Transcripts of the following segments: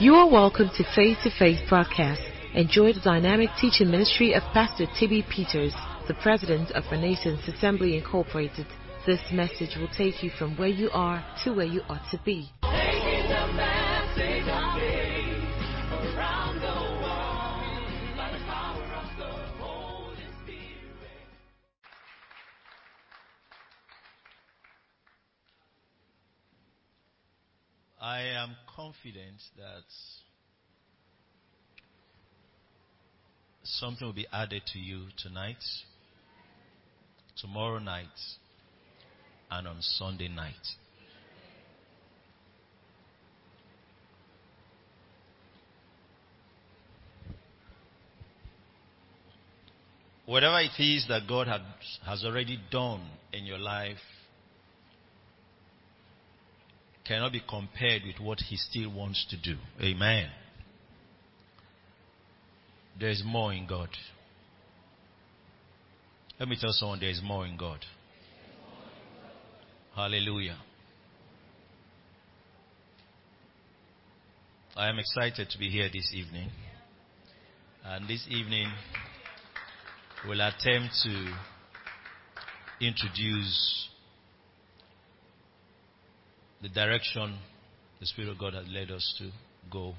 You are welcome to Faith to Faith broadcast. Enjoy the dynamic teaching ministry of Pastor T.B. Peters, the president of Renaissance Assembly Incorporated. This message will take you from where you are to where you ought to be. I am confident that something will be added to you tonight, tomorrow night, and on Sunday night. Whatever it is that God has already done in your life cannot be compared with what He still wants to do. Amen. There is more in God. Let me tell someone there is more in God. Hallelujah. I am excited to be here this evening. And this evening, we'll attempt to introduce the direction the Spirit of God has led us to go.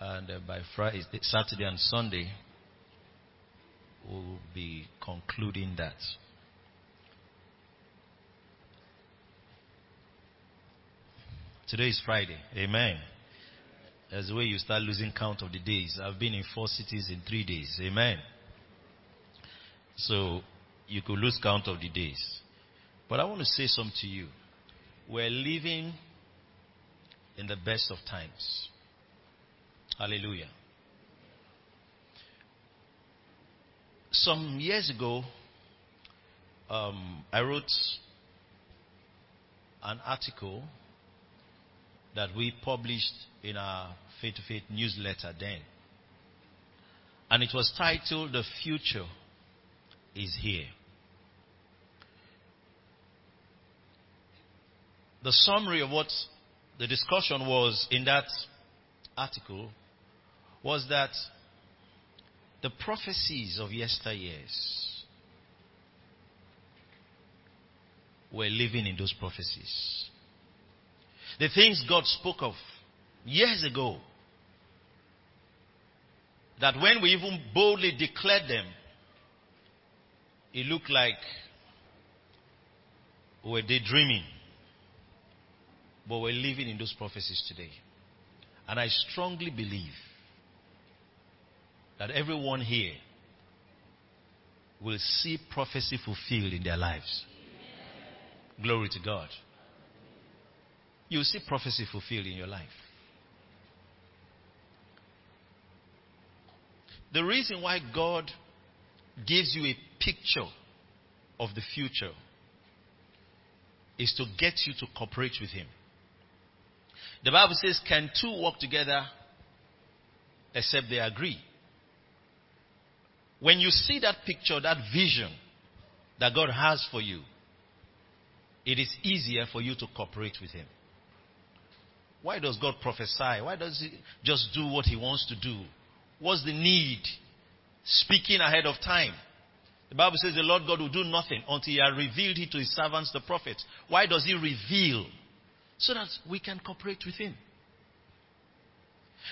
And uh, by Friday, Saturday and Sunday, we'll be concluding that. Today is Friday. Amen. That's the way you start losing count of the days. I've been in four cities in three days. Amen. So you could lose count of the days. But I want to say something to you. We're living in the best of times. Hallelujah. Some years ago, um, I wrote an article that we published in our Faith to Faith newsletter then. And it was titled The Future is Here. The summary of what the discussion was in that article was that the prophecies of yesteryears were living in those prophecies. The things God spoke of years ago, that when we even boldly declared them, it looked like we were daydreaming. But we're living in those prophecies today. And I strongly believe that everyone here will see prophecy fulfilled in their lives. Glory to God. You'll see prophecy fulfilled in your life. The reason why God gives you a picture of the future is to get you to cooperate with Him. The Bible says, Can two walk together except they agree? When you see that picture, that vision that God has for you, it is easier for you to cooperate with Him. Why does God prophesy? Why does He just do what He wants to do? What's the need? Speaking ahead of time. The Bible says the Lord God will do nothing until He has revealed it to His servants, the prophets. Why does He reveal? So that we can cooperate with Him.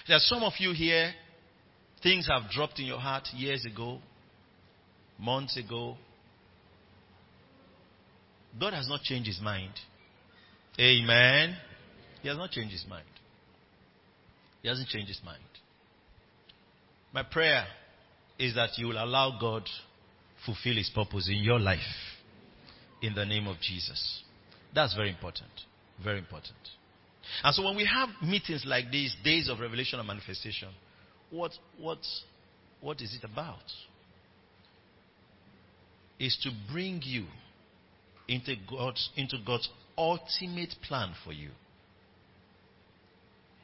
There are some of you here, things have dropped in your heart years ago, months ago. God has not changed His mind. Amen. He has not changed his mind. He hasn't changed his mind. My prayer is that you will allow God fulfill his purpose in your life in the name of Jesus. That's very important. Very important. And so when we have meetings like these, days of revelation and manifestation, what what what is it about? Is to bring you into God's into God's ultimate plan for you.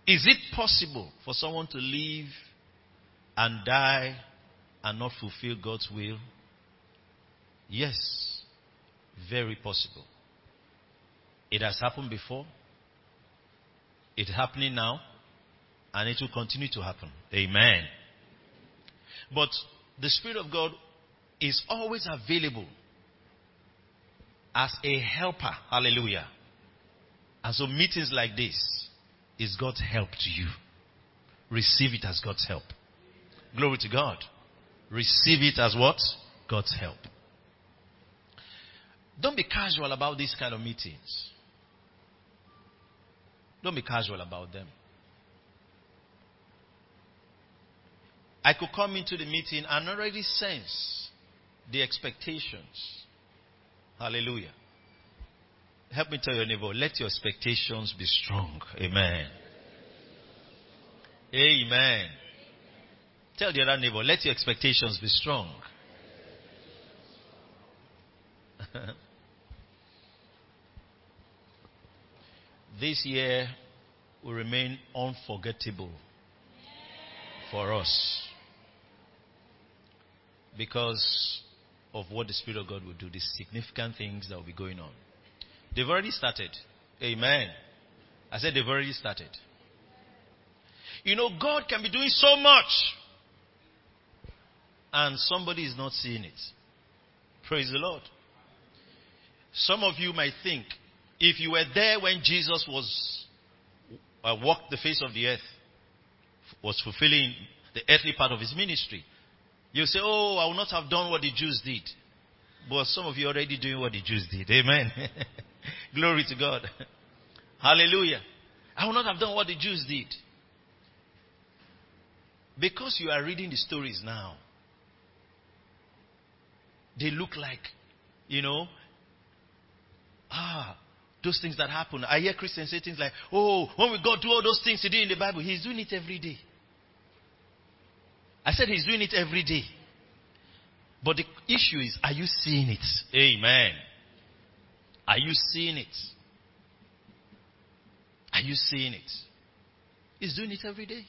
Is it possible for someone to live and die and not fulfill God's will? Yes. Very possible. It has happened before. It's happening now. And it will continue to happen. Amen. But the Spirit of God is always available as a helper. Hallelujah. And so meetings like this is God's help to you. Receive it as God's help. Glory to God. Receive it as what? God's help. Don't be casual about these kind of meetings. Don't be casual about them. I could come into the meeting and already sense the expectations. Hallelujah. Help me tell your neighbor, let your expectations be strong. Amen. Amen. Tell the other neighbor, let your expectations be strong. this year will remain unforgettable for us because of what the Spirit of God will do, the significant things that will be going on. They've already started. Amen. I said they've already started. You know, God can be doing so much, and somebody is not seeing it. Praise the Lord. Some of you might think, if you were there when Jesus was uh, walked the face of the earth, was fulfilling the earthly part of his ministry, you say, "Oh, I would not have done what the Jews did." But some of you are already doing what the Jews did. Amen. Glory to God. Hallelujah. I would not have done what the Jews did. Because you are reading the stories now, they look like, you know, ah, those things that happen. I hear Christians say things like, oh, when we God do all those things he did in the Bible, he's doing it every day. I said he's doing it every day. But the issue is, are you seeing it? Amen. Are you seeing it? Are you seeing it? He's doing it every day.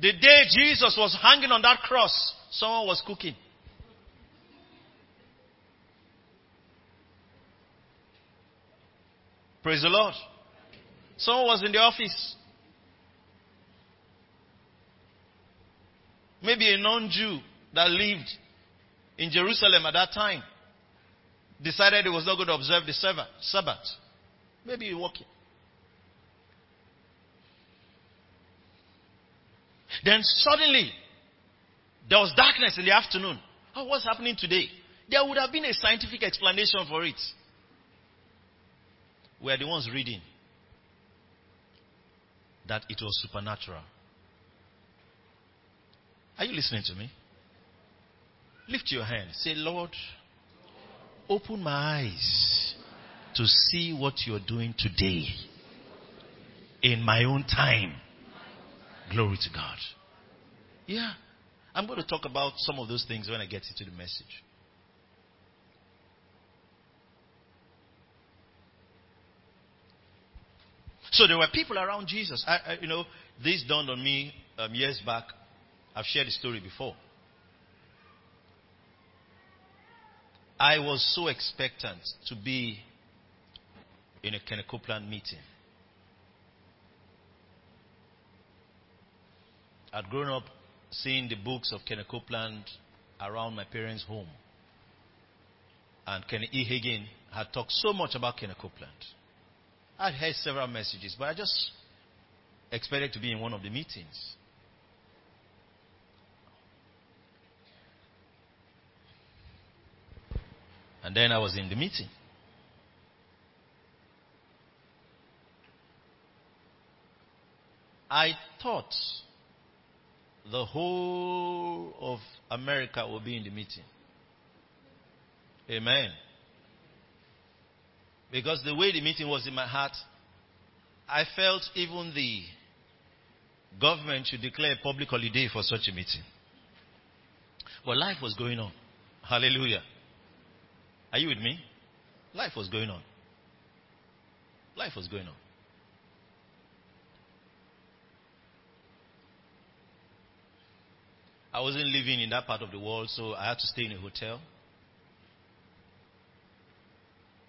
The day Jesus was hanging on that cross, someone was cooking. Praise the Lord. Someone was in the office. Maybe a non Jew that lived in Jerusalem at that time decided he was not going to observe the Sabbath. Maybe he's walking. Then suddenly, there was darkness in the afternoon. Oh, what's happening today? There would have been a scientific explanation for it. We are the ones reading that it was supernatural. Are you listening to me? Lift your hand. Say, Lord, open my eyes to see what you're doing today in my own time. Glory to God. Yeah. I'm going to talk about some of those things when I get into the message. So there were people around Jesus. I, I, you know, this dawned on me um, years back. I've shared the story before. I was so expectant to be in a Kenneth Copeland meeting. I'd grown up seeing the books of Kenneth Copeland around my parents' home. And Kenneth E. Hagin had talked so much about Kenneth Copeland. I'd heard several messages, but I just expected to be in one of the meetings. And then I was in the meeting. I thought the whole of America will be in the meeting. Amen. Because the way the meeting was in my heart, I felt even the government should declare a public holiday for such a meeting. But life was going on. Hallelujah. Are you with me? Life was going on. Life was going on. I wasn't living in that part of the world, so I had to stay in a hotel.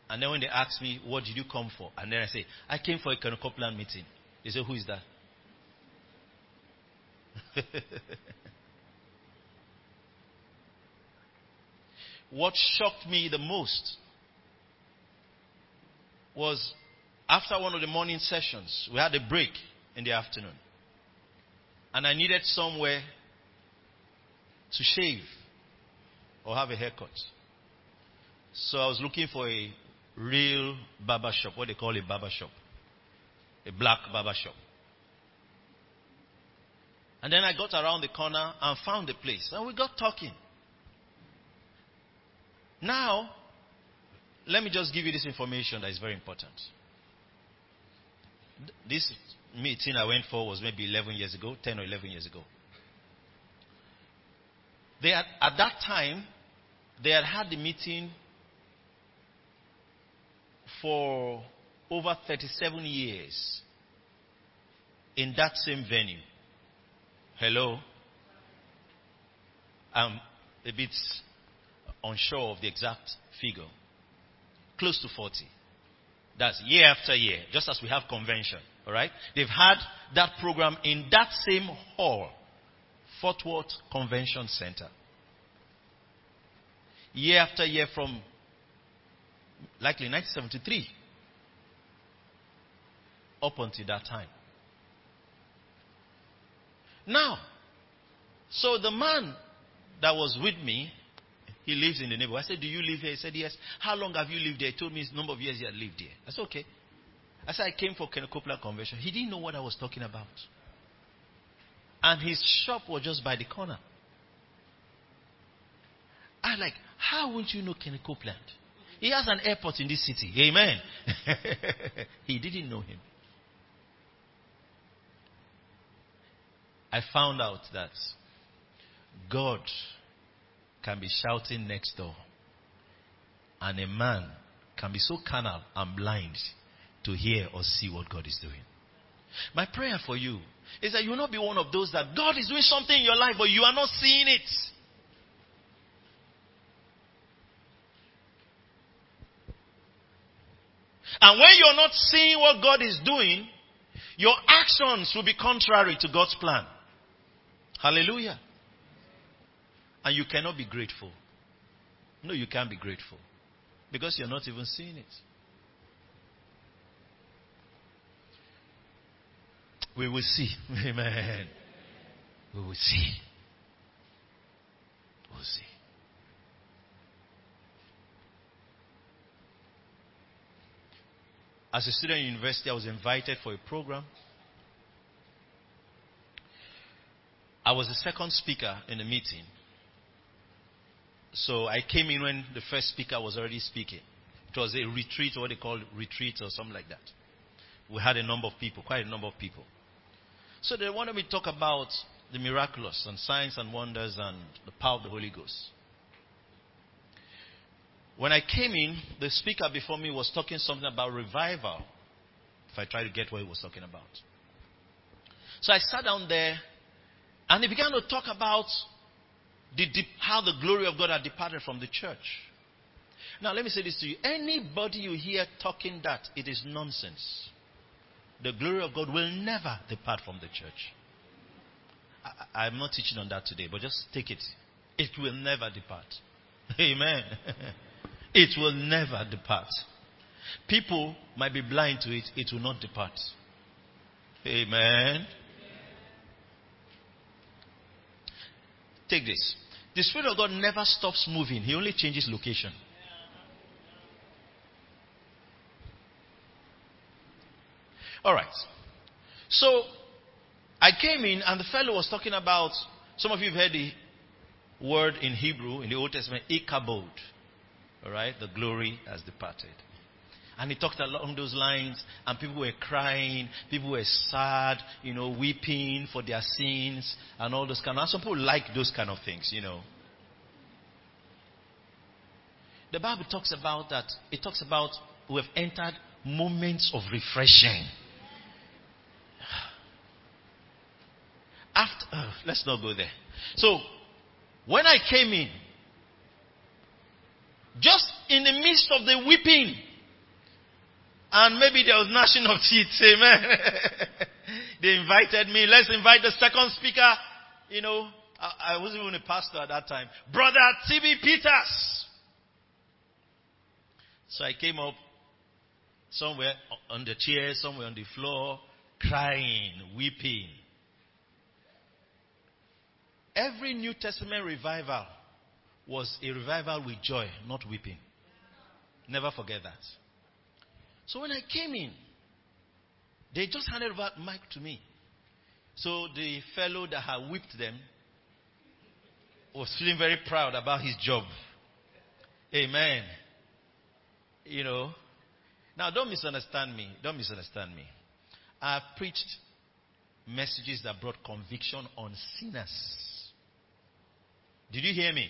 And then when they ask me, what did you come for? And then I say, I came for a Copeland meeting. They say, who is that? what shocked me the most was after one of the morning sessions, we had a break in the afternoon. And I needed somewhere to shave or have a haircut. So I was looking for a real barber shop, what they call a barber shop, a black barber shop. And then I got around the corner and found the place, and we got talking. Now, let me just give you this information that is very important. This meeting I went for was maybe 11 years ago, 10 or 11 years ago. They had, at that time, they had had the meeting for over 37 years in that same venue. Hello? I'm a bit unsure of the exact figure. Close to 40. That's year after year, just as we have convention. All right? They've had that program in that same hall, Fort Worth Convention Center. Year after year from likely 1973 up until that time. Now, so the man that was with me, he lives in the neighborhood. I said, Do you live here? He said, Yes. How long have you lived there? He told me his number of years he had lived here. I said, Okay. I said, I came for Kenneth Copeland Convention. He didn't know what I was talking about. And his shop was just by the corner. I like, how would you know Kenneth Copeland? He has an airport in this city. Amen. he didn't know him. I found out that God can be shouting next door, and a man can be so carnal and blind to hear or see what God is doing. My prayer for you is that you will not be one of those that God is doing something in your life, but you are not seeing it. And when you're not seeing what God is doing, your actions will be contrary to God's plan. Hallelujah. And you cannot be grateful. No, you can't be grateful. Because you're not even seeing it. We will see. Amen. We will see. We'll see. As a student in university, I was invited for a program. I was the second speaker in the meeting. So I came in when the first speaker was already speaking. It was a retreat, what they call retreat, or something like that. We had a number of people, quite a number of people. So they wanted me to talk about the miraculous and signs and wonders and the power of the Holy Ghost. When I came in, the speaker before me was talking something about revival. If I try to get what he was talking about. So I sat down there and he began to talk about the, how the glory of God had departed from the church. Now, let me say this to you. Anybody you hear talking that, it is nonsense. The glory of God will never depart from the church. I, am not teaching on that today, but just take it. It will never depart. Amen. it will never depart. People might be blind to it, it will not depart. Amen. Take this. The Spirit of God never stops moving, He only changes location. All right. So I came in and the fellow was talking about, some of you have heard the word in Hebrew in the Old Testament, Ichabod. All right, the glory has departed. And he talked along those lines, and people were crying, people were sad, you know, weeping for their sins, and all those kind of. Some people like those kind of things, you know. The Bible talks about that. It talks about we have entered moments of refreshing. After, uh, let's not go there. So, when I came in, just in the midst of the weeping, And maybe there was gnashing of teeth. Amen. they invited me. Let's invite the second speaker. You know, I, I wasn't even a pastor at that time. Brother T.B. Peters. So I came up somewhere on the chair, somewhere on the floor, crying, weeping. Every New Testament revival was a revival with joy, not weeping. Never forget that. So when I came in, they just handed over mic to me. So the fellow that had whipped them was feeling very proud about his job. Amen. You know. Now don't misunderstand me. Don't misunderstand me. I preached messages that brought conviction on sinners. Did you hear me?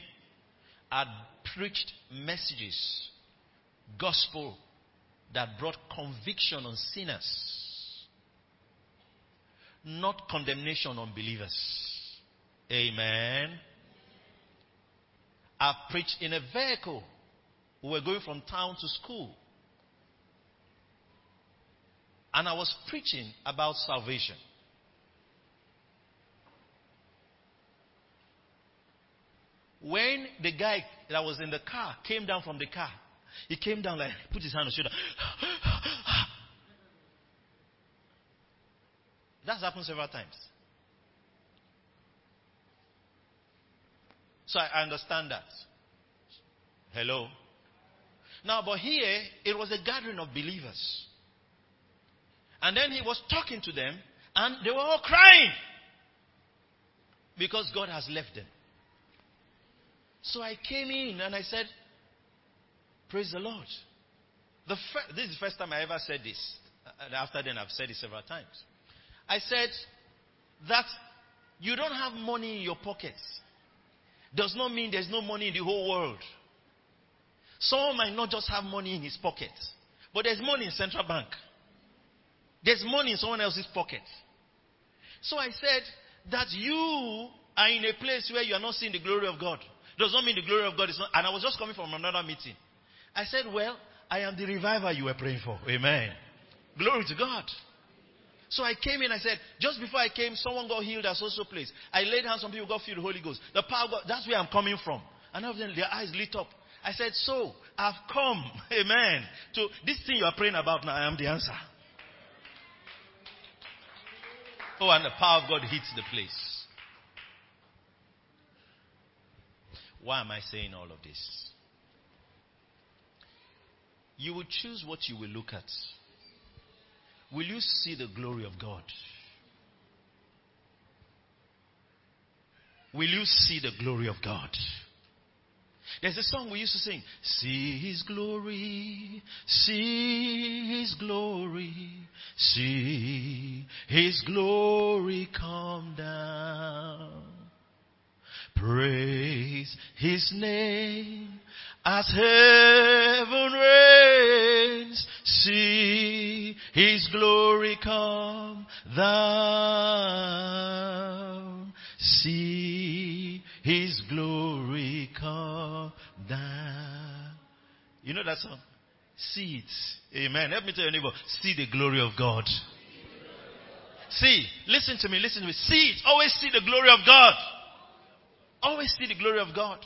I preached messages, gospel that brought conviction on sinners, not condemnation on believers. Amen. I preached in a vehicle. We were going from town to school. And I was preaching about salvation. When the guy that was in the car came down from the car, he came down like, put his hand on the shoulder. That's happened several times. So I understand that. Hello? Now, but here, it was a gathering of believers. And then he was talking to them, and they were all crying because God has left them. So I came in and I said, Praise the Lord. The fir- this is the first time I ever said this. And after then, I've said it several times. I said that you don't have money in your pockets does not mean there's no money in the whole world. Someone might not just have money in his pocket, but there's money in central bank. There's money in someone else's pocket. So I said that you are in a place where you are not seeing the glory of God. Does not mean the glory of God is not. And I was just coming from another meeting. I said, Well, I am the reviver you were praying for. Amen. Glory to God. So I came in, I said, just before I came, someone got healed at social place. I laid hands on people, got filled with the Holy Ghost. The power God, that's where I'm coming from. And of them, their eyes lit up. I said, so, I've come, amen, to this thing you are praying about now, I am the answer. Oh, and the power of God hits the place. Why am I saying all of this? You will choose what you will look at. Will you see the glory of God? Will you see the glory of God? There's a song we used to sing. See his glory, see his glory, see his glory come down. Praise his name as heaven reigns. See his glory come down. See his glory come down. You know that song? See it. Amen. Help me tell your neighbor, see the glory of God. See, listen to me, listen to me. See it. Always see the glory of God. Always see the glory of God.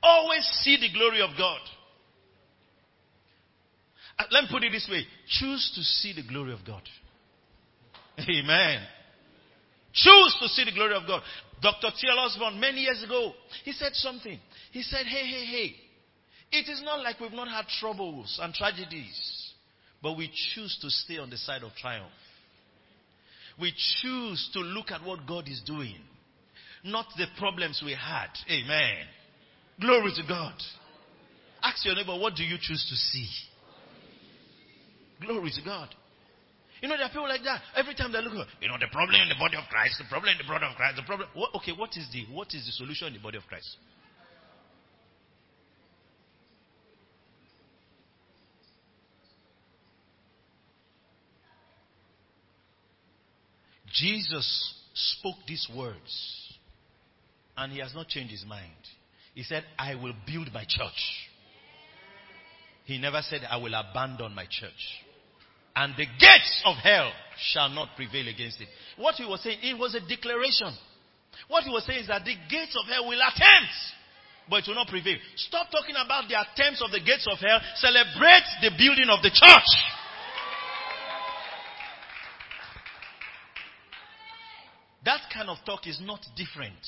Always see the glory of God. Uh, Let me put it this way. Choose to see the glory of God. Amen. Choose to see the glory of God. Dr. T.L. Osborn, many years ago, he said something. He said, hey, hey, hey. It is not like we've not had troubles and tragedies, but we choose to stay on the side of triumph. We choose to look at what God is doing, not the problems we had. Amen. Glory to God. Ask your neighbor, what do you choose to see? Glory to God. You know, there are people like that. Every time they look, you know, the problem in the body of Christ, the problem in the body of Christ, the problem. What, okay, what is the what is the solution in the body of Christ? Jesus spoke these words, and he has not changed his mind. He said, I will build my church. He never said, I will abandon my church. And the gates of hell shall not prevail against it. What he was saying, it was a declaration. What he was saying is that the gates of hell will attempt, but it will not prevail. Stop talking about the attempts of the gates of hell. Celebrate the building of the church. That kind of talk is not different.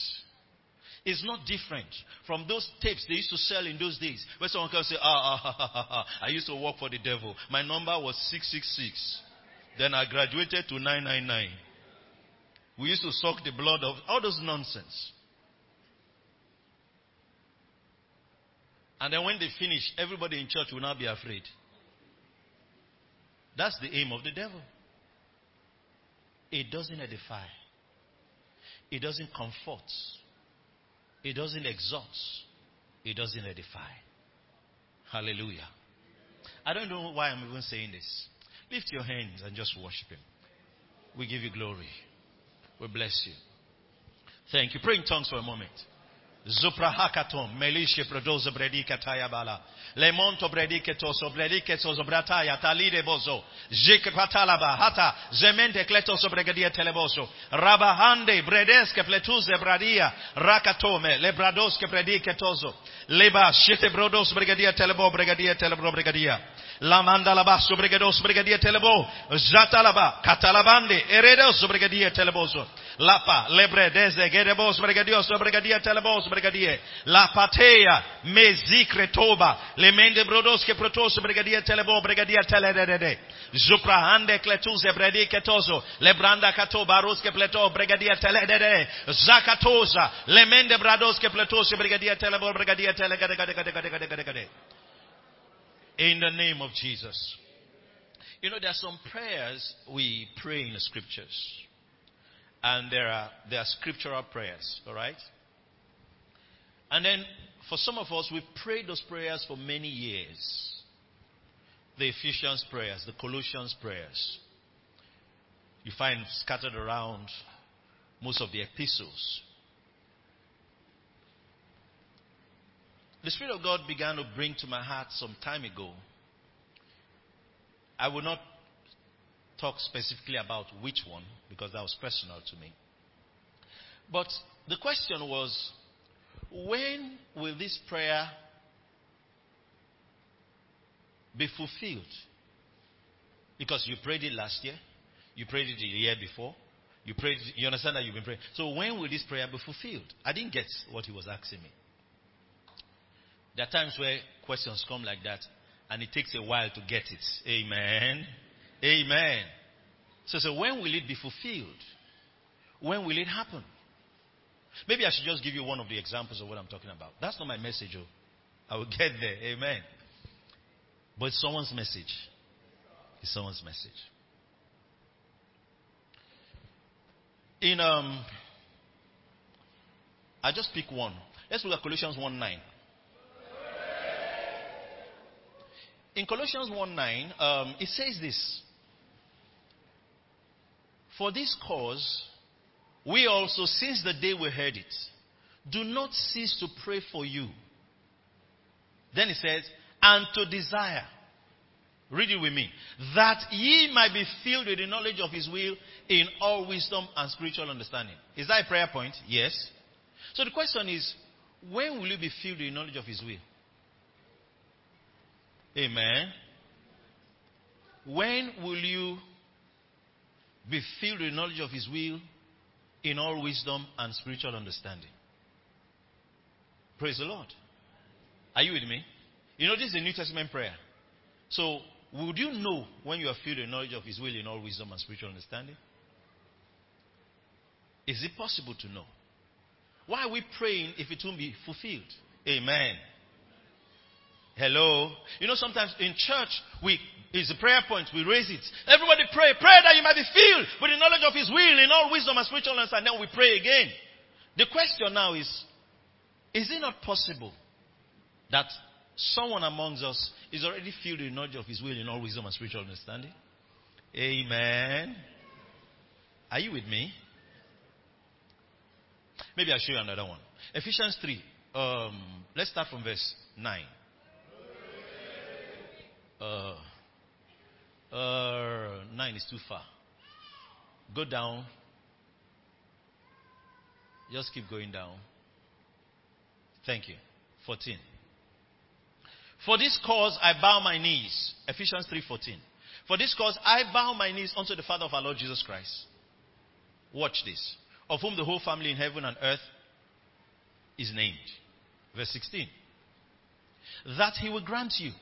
It's not different from those tapes they used to sell in those days. Where someone can say, ah, ah, ah, ah, ah, I used to work for the devil. My number was 666. Then I graduated to 999. We used to suck the blood of all those nonsense. And then when they finish, everybody in church will now be afraid. That's the aim of the devil. It doesn't edify. It doesn't comfort. It doesn't exhort. It doesn't edify. Hallelujah. I don't know why I'm even saying this. Lift your hands and just worship Him. We give you glory. We bless you. Thank you. Pray in tongues for a moment. Zuprahakatum, melishe prodozo bredika taya bala. Le monto bredike toso bredike toso brataya talide bozo. Jik patalaba hata zemente kleto sobregadia teleboso. Rabahande bredeske pletuze bradia rakatome le bradoske bredike toso. Leba shite brodos brigadia telebo brigadia telebro brigadia. La mandalaba sobregados brigadia telebo. Zatalaba katalabande eredos brigadia teleboso. Lapa. Lebre deze gedebos brigadios brigadia telebos brigadie. La. Mezikre toba. Le mende protos brigadia telebo brigadia teledede. Zupra hande cletuse bredi ketoso. Lebranda kato baros que pleto brigadia teledede. Zakatosa. Le mende pletos brigadia telebo brigadia telegade. In the name of Jesus. You know, there are some prayers we pray in the scriptures. And there are, there are scriptural prayers, alright? And then, for some of us, we've prayed those prayers for many years. The Ephesians prayers, the Colossians prayers. You find scattered around most of the epistles. The Spirit of God began to bring to my heart some time ago. I will not talk specifically about which one because that was personal to me. But the question was when will this prayer be fulfilled? Because you prayed it last year, you prayed it the year before, you prayed, you understand that you've been praying. So when will this prayer be fulfilled? I didn't get what he was asking me. There are times where questions come like that and it takes a while to get it. Amen. Amen. So, so when will it be fulfilled? When will it happen? Maybe I should just give you one of the examples of what I'm talking about. That's not my message. Oh. I will get there. Amen. But it's someone's message. It's someone's message. In um I just pick one. Let's look at Colossians 1 9. In Colossians 1 9, um, it says this For this cause, we also, since the day we heard it, do not cease to pray for you. Then he says, and to desire. Read it with me. That ye might be filled with the knowledge of his will in all wisdom and spiritual understanding. Is that a prayer point? Yes. So the question is, when will you be filled with the knowledge of his will? Amen. When will you be filled with knowledge of His will in all wisdom and spiritual understanding? Praise the Lord. Are you with me? You know, this is a New Testament prayer. So, would you know when you are filled with knowledge of His will in all wisdom and spiritual understanding? Is it possible to know? Why are we praying if it won't be fulfilled? Amen. Hello. You know, sometimes in church, we, it's a prayer point, we raise it. Everybody pray, pray that you might be filled with the knowledge of His will in all wisdom and spiritual understanding. Then we pray again. The question now is, is it not possible that someone amongst us is already filled with knowledge of His will in all wisdom and spiritual understanding? Amen. Are you with me? Maybe I'll show you another one. Ephesians 3. Um, let's start from verse 9. Uh, Uh, 9 is too far. Go down. Just keep going down. Thank you. 14. For this cause I bow my knees. Ephesians 3:14. For this cause I bow my knees unto the Father of our Lord Jesus Christ. Watch this. Of whom the whole family in heaven and earth is named. Verse 16. That he will grant you,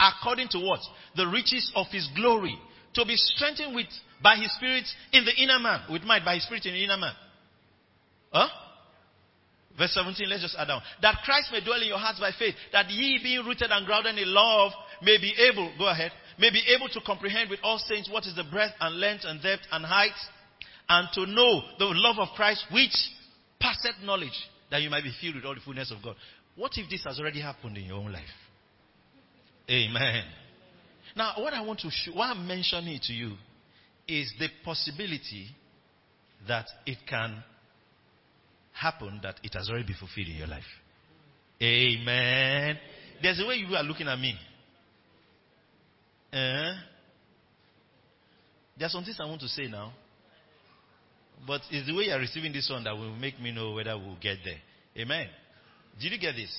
according to what? The riches of his glory, to be strengthened with by his spirit in the inner man, with might by his spirit in the inner man. Huh? Verse 17, let's just add down. That Christ may dwell in your hearts by faith, that ye being rooted and grounded in love may be able, go ahead, may be able to comprehend with all saints what is the breadth and length and depth and height, and to know the love of Christ which passeth knowledge, that you might be filled with all the fullness of God. What if this has already happened in your own life? Amen. Now, what I want to show, why I'm mentioning it to you is the possibility that it can happen that it has already been fulfilled in your life. Amen. There's a way you are looking at me. Eh? Are some things I want to say now. But it's the way you are receiving this one that will make me know whether we'll get there. Amen. Did you get this?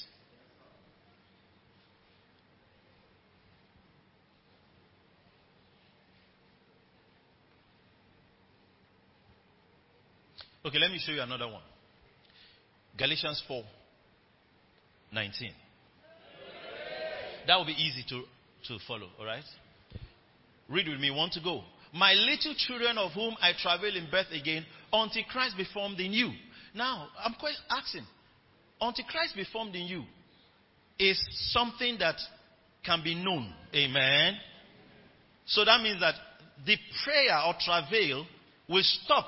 Okay, let me show you another one. Galatians 4 19. That will be easy to, to follow, all right? Read with me. Want to go? My little children of whom I travel in birth again, until Christ be formed in you. Now, I'm quite asking, until Christ be formed in you is something that can be known. Amen. So that means that the prayer or travail will stop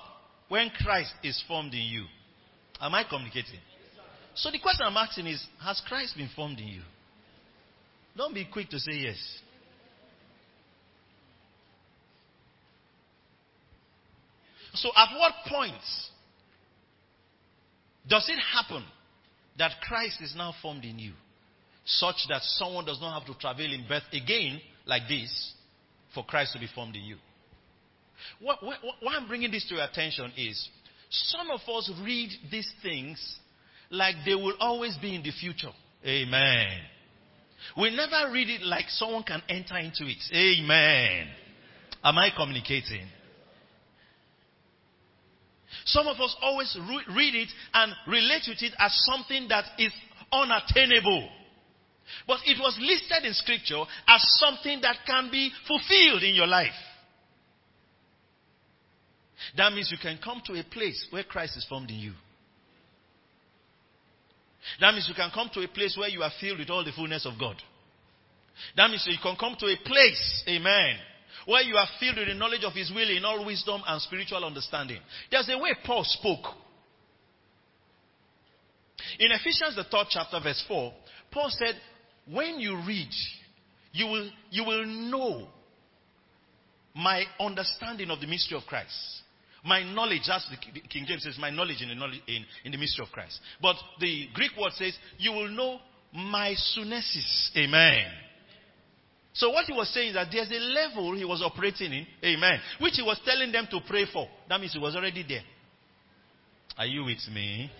when Christ is formed in you. Am I communicating? So the question I'm asking is Has Christ been formed in you? Don't be quick to say yes. So, at what point does it happen that Christ is now formed in you, such that someone does not have to travel in birth again like this for Christ to be formed in you? What, what, I'm bringing this to your attention is some of us read these things like they will always be in the future. Amen. We never read it like someone can enter into it. Amen. Am I communicating? Some of us always re- read it and relate with it as something that is unattainable. But it was listed in scripture as something that can be fulfilled in your life. That means you can come to a place where Christ is formed in you. That means you can come to a place where you are filled with all the fullness of God. That means you can come to a place, amen, where you are filled with the knowledge of His will in all wisdom and spiritual understanding. There's a way Paul spoke. In Ephesians, the third chapter, verse 4, Paul said, When you read, you will, you will know my understanding of the mystery of Christ. My knowledge, that's the King James says, my knowledge in the, knowledge, in, in the mystery of Christ. But the Greek word says, you will know my sunesis. Amen. So what he was saying is that there's a level he was operating in, amen, which he was telling them to pray for. That means he was already there. Are you with me?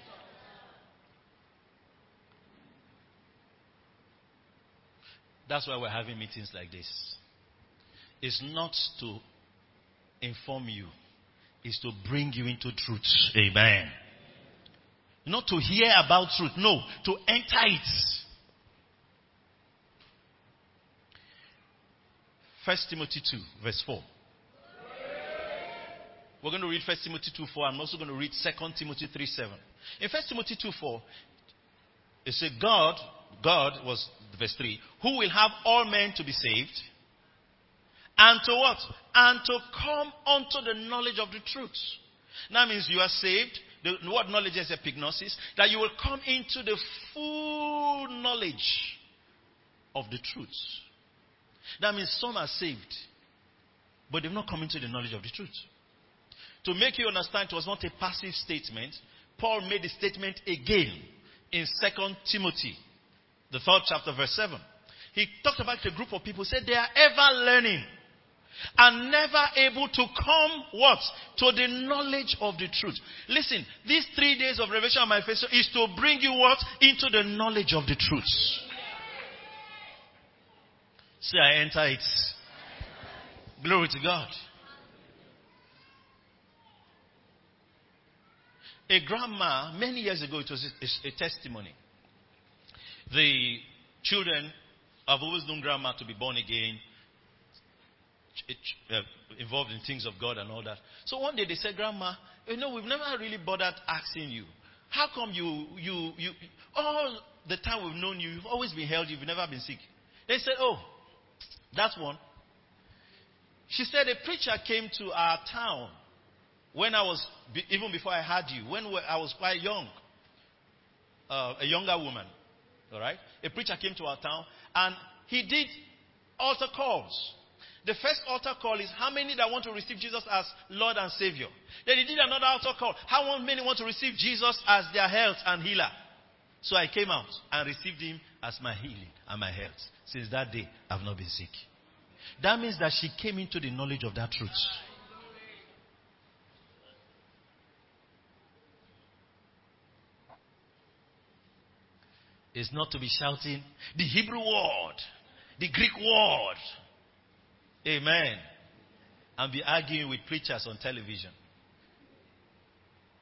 That's why we're having meetings like this. It's not to inform you, it's to bring you into truth. Amen. Not to hear about truth, no, to enter it. First Timothy 2, verse 4. We're going to read First Timothy 2, 4. I'm also going to read 2 Timothy 3, 7. In First Timothy 2, 4, it says, God, God was verse 3, who will have all men to be saved, and to what? And to come unto the knowledge of the truth. That means you are saved. The word knowledge is epignosis. That you will come into the full knowledge of the truth. That means some are saved, but they've not come into the knowledge of the truth. To make you understand, it was not a passive statement. Paul made the statement again in 2 Timothy, the third chapter, verse 7. He talked about a group of people, said they are ever learning. And never able to come what? To the knowledge of the truth. Listen, these three days of revelation and manifestation is to bring you what? Into the knowledge of the truth. See, I enter it. Glory to God. A grandma, many years ago, it was a, a testimony. The children have always known grandma to be born again, uh, involved in things of God and all that. So one day they said, Grandma, you know, we've never really bothered asking you. How come you, you, you, all the time we've known you, you've always been healthy, you've never been sick? They said, Oh, that's one. She said a preacher came to our town when I was, even before I had you, when I was quite young, uh, a younger woman, all right? A preacher came to our town and he did altar calls. The first altar call is how many that want to receive Jesus as Lord and Savior. Then he did another altar call. How many want to receive Jesus as their health and healer? So I came out and received him as my healing and my health. Since that day, I've not been sick. That means that she came into the knowledge of that truth. It's not to be shouting the Hebrew word, the Greek word. Amen. And be arguing with preachers on television.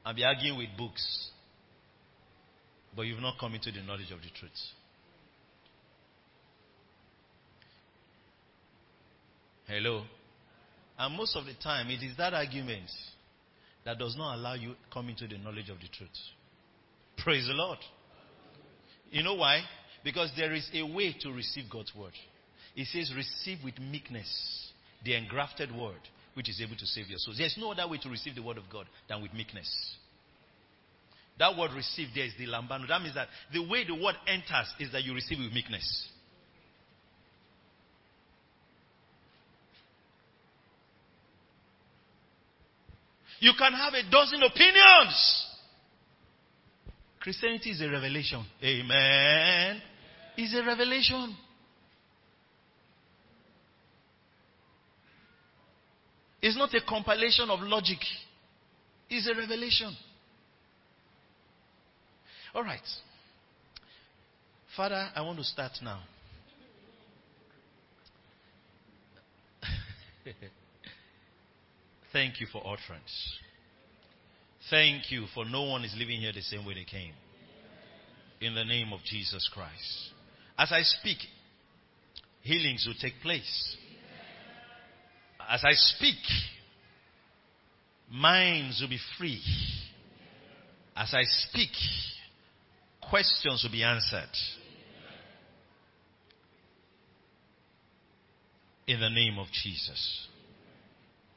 And be arguing with books. But you've not come into the knowledge of the truth. Hello? And most of the time, it is that argument that does not allow you come into the knowledge of the truth. Praise the Lord. You know why? Because there is a way to receive God's word. It says, receive with meekness the engrafted word, which is able to save your souls. There's no other way to receive the word of God than with meekness. That word received there is the lambano. That means that the way the word enters is that you receive with meekness. You can have a dozen opinions. Christianity is a revelation. Amen. It's a revelation. It's not a compilation of logic. It's a revelation. All right. Father, I want to start now. Thank you for utterance. Thank you for no one is living here the same way they came. In the name of Jesus Christ. As I speak, healings will take place. As I speak, minds will be free. As I speak, questions will be answered. In the name of Jesus.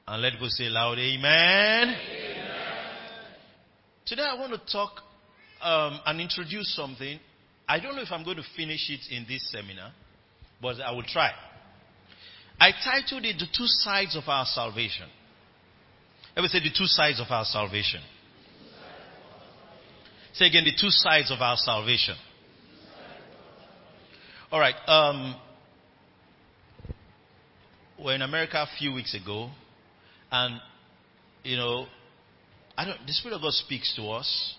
And let go say loud, Amen. Amen. Today I want to talk um, and introduce something. I don't know if I'm going to finish it in this seminar, but I will try. I titled it The Two Sides of Our Salvation. Ever say the two sides of our salvation? Say again, the two sides of our salvation. All right. Um, we're in America a few weeks ago, and you know, I don't. The Spirit of God speaks to us,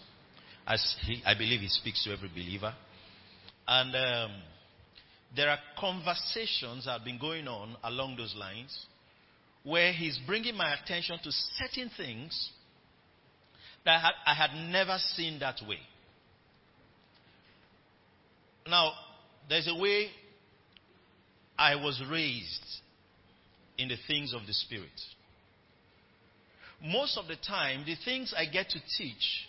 as he, I believe He speaks to every believer, and um, there are conversations that have been going on along those lines, where He's bringing my attention to certain things that I had, never seen that way. Now, there's a way I was raised in the things of the Spirit most of the time, the things I get to teach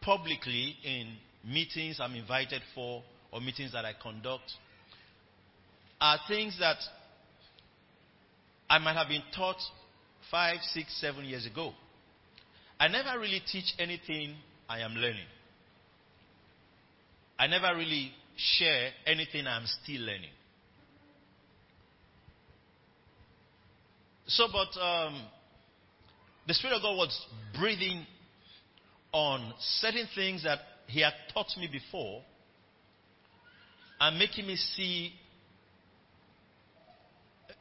publicly in meetings I'm invited for or meetings that I conduct are things that I might have been taught five, six, seven years ago. I never really teach anything I am learning. I never really share anything I'm still learning. So, but um, the Spirit of God was breathing on certain things that He had taught me before and making me see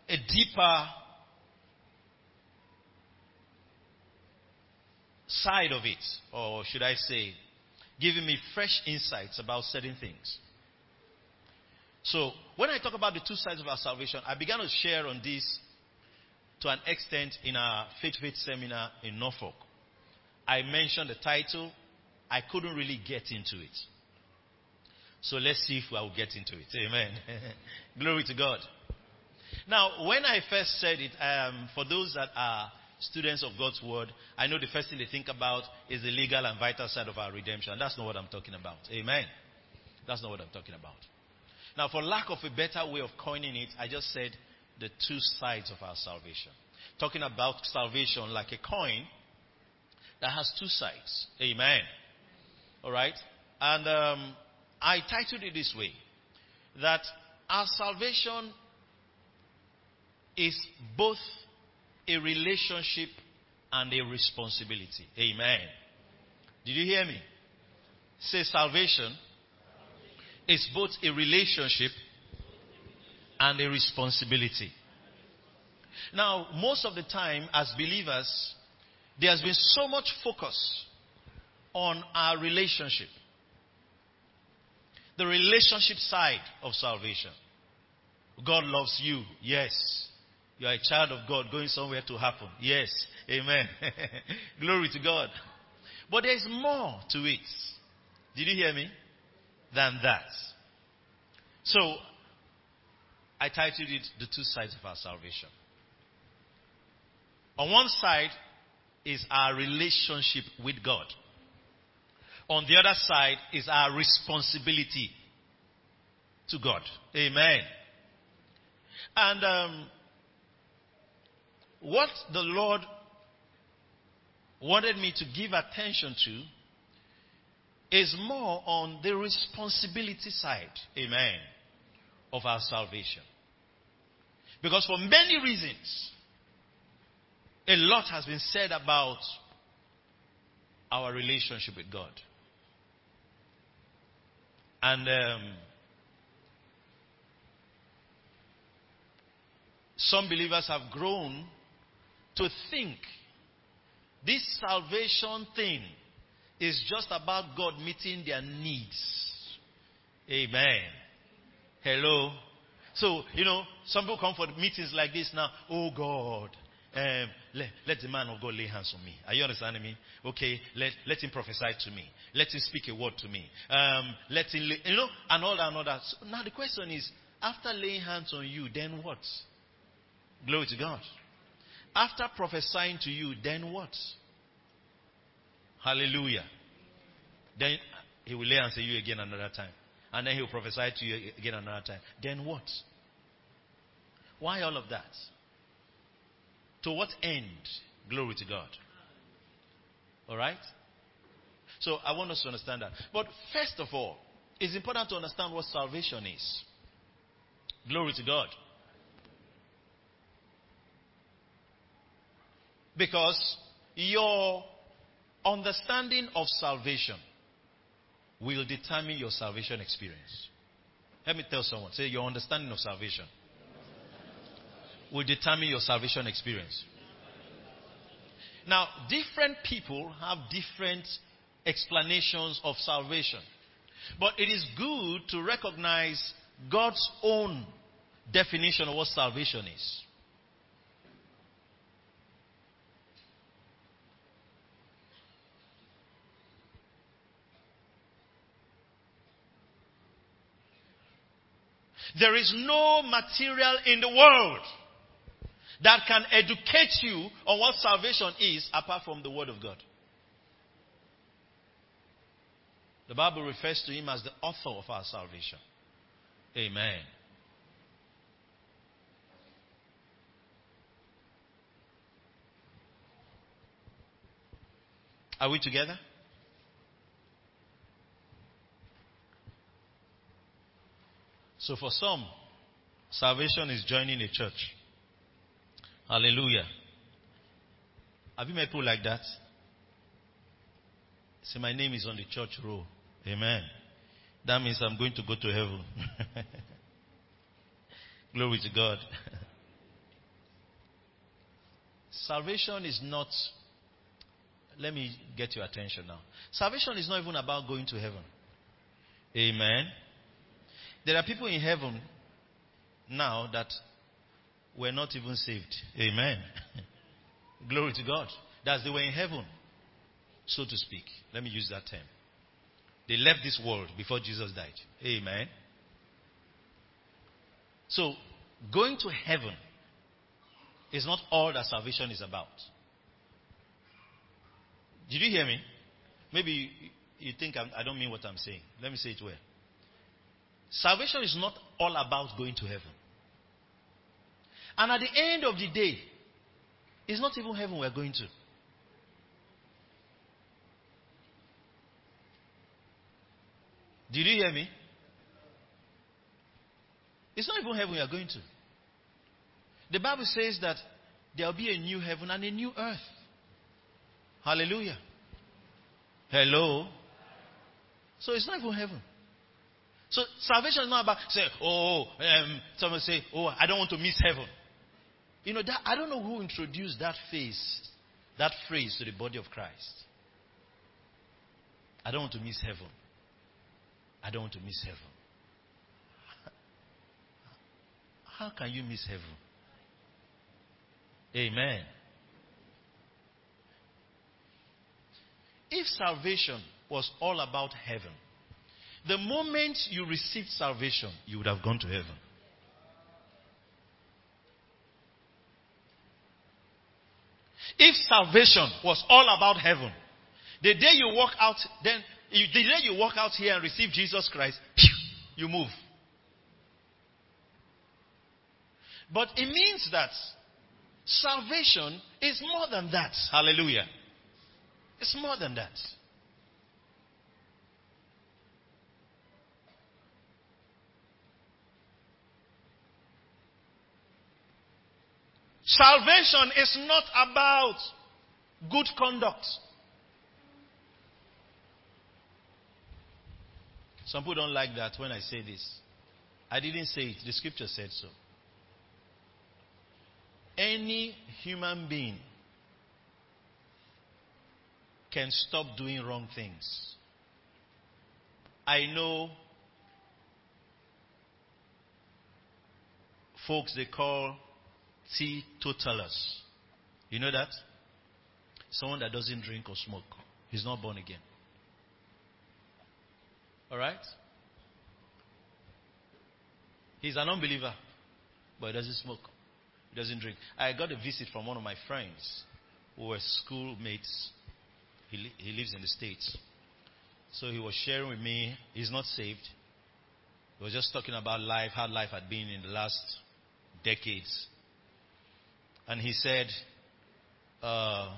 a deeper side of it, or should I say, giving me fresh insights about certain things. So, when I talk about the two sides of our salvation, I began to share on this to an extent in our Faith Faith seminar in Norfolk. I mentioned the title, I couldn't really get into it. So let's see if I will get into it. Amen. Glory to God. Now, when I first said it, um, for those that are students of God's word, I know the first thing they think about is the legal and vital side of our redemption. That's not what I'm talking about. Amen. That's not what I'm talking about. Now, for lack of a better way of coining it, I just said the two sides of our salvation. Talking about salvation like a coin that has two sides. Amen. All right? And um, I titled it this way that our salvation is both a relationship and a responsibility. Amen. Did you hear me? Say salvation is both a relationship and a responsibility. Now, most of the time, as believers, there has been so much focus on our relationship. The relationship side of salvation. God loves you. Yes. You are a child of God going somewhere to happen. Yes. Amen. Glory to God. But there's more to it. Did you hear me? Than that. So, I titled it The Two Sides of Our Salvation. On one side is our relationship with God. On the other side is our responsibility to God. Amen. And um, what the Lord wanted me to give attention to is more on the responsibility side. Amen. Of our salvation. Because for many reasons, a lot has been said about our relationship with God. And um, some believers have grown to think this salvation thing is just about God meeting their needs. Amen. Hello. So, you know, some people come for meetings like this now. Oh God, um, let, let the man of God lay hands on me. Are you understanding me? Okay, let, let him prophesy to me. Let him speak a word to me. Um, let him, lay, you know, and all that and all that. So now the question is, after laying hands on you, then what? Glory to God. After prophesying to you, then what? Hallelujah. Then he will lay hands on you again another time. And then he will prophesy to you again another time. Then what? Why all of that? To what end? Glory to God. All right? So I want us to understand that. But first of all, it's important to understand what salvation is. Glory to God. Because your understanding of salvation will determine your salvation experience. Let me tell someone say, your understanding of salvation will determine your salvation experience. Now, different people have different explanations of salvation. But it is good to recognize God's own definition of what salvation is. There is no material in the world that can educate you on what salvation is apart from the Word of God. The Bible refers to Him as the author of our salvation. Amen. Are we together? So for some, salvation is joining a church. Hallelujah. Have you met people like that? Say, my name is on the church roll. Amen. That means I'm going to go to heaven. Glory to God. salvation is not. Let me get your attention now. Salvation is not even about going to heaven. Amen. There are people in heaven now that were not even saved. Amen. Glory to God. That's they were in heaven, so to speak. Let me use that term. They left this world before Jesus died. Amen. So, going to heaven is not all that salvation is about. Did you hear me? Maybe you, think I'm, I do not mean what I'm saying. Let me say it well. Salvation is not all about going to heaven. And at the end of the day, it's not even heaven we're going to. Did you hear me? It's not even heaven we are going to. The Bible says that there will be a new heaven and a new earth. Hallelujah. Hello. So it's not even heaven. So salvation is not about say, oh, um, someone say, oh, I don't want to miss heaven. You know that I don't know who introduced that phrase, that phrase to the body of Christ. I don't want to miss heaven. I don't want to miss heaven. How can you miss heaven? Amen. If salvation was all about heaven, the moment you received salvation, you would have gone to heaven. If salvation was all about heaven, the day you walk out, then the day you walk out here and receive Jesus Christ, you move. But it means that salvation is more than that. Hallelujah. It's more than that. Salvation is not about good conduct. Some people don't like that when I say this. I didn't say it, the scripture said so. Any human being can stop doing wrong things. I know folks they call teetotalers. You know that? Someone that doesn't drink or smoke. He's not born again. Alright? He's an unbeliever, but he doesn't smoke. He doesn't drink. I got a visit from one of my friends who were schoolmates. He, he lives in the States. So he was sharing with me, he's not saved. He was just talking about life, how life had been in the last decades. And he said, uh,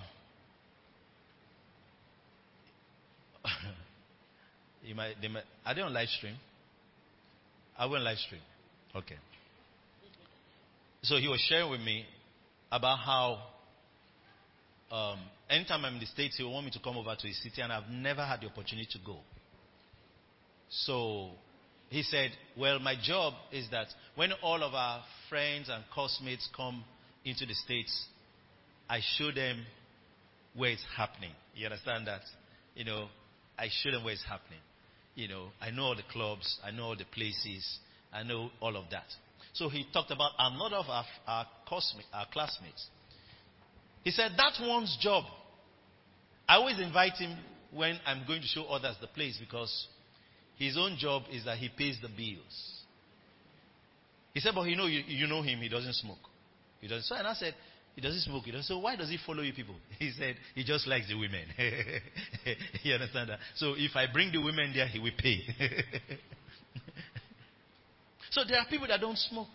you might, they might, are they on live stream? I we on live stream? Okay. So he was sharing with me about how um, anytime I'm in the States, he will want me to come over to his city, and I've never had the opportunity to go. So he said, Well, my job is that when all of our friends and classmates come into the States, I show them where it's happening. You understand that? You know, I show them where it's happening. You know, I know all the clubs, I know all the places, I know all of that. So he talked about another of our, our, our classmates. He said, That one's job. I always invite him when I'm going to show others the place because his own job is that he pays the bills. He said, But you know, you, you know him, he doesn't smoke. He doesn't. So, and I said, he doesn't smoke. He doesn't. So why does he follow you people? He said he just likes the women. you understand that? So if I bring the women there, he will pay. so there are people that don't smoke.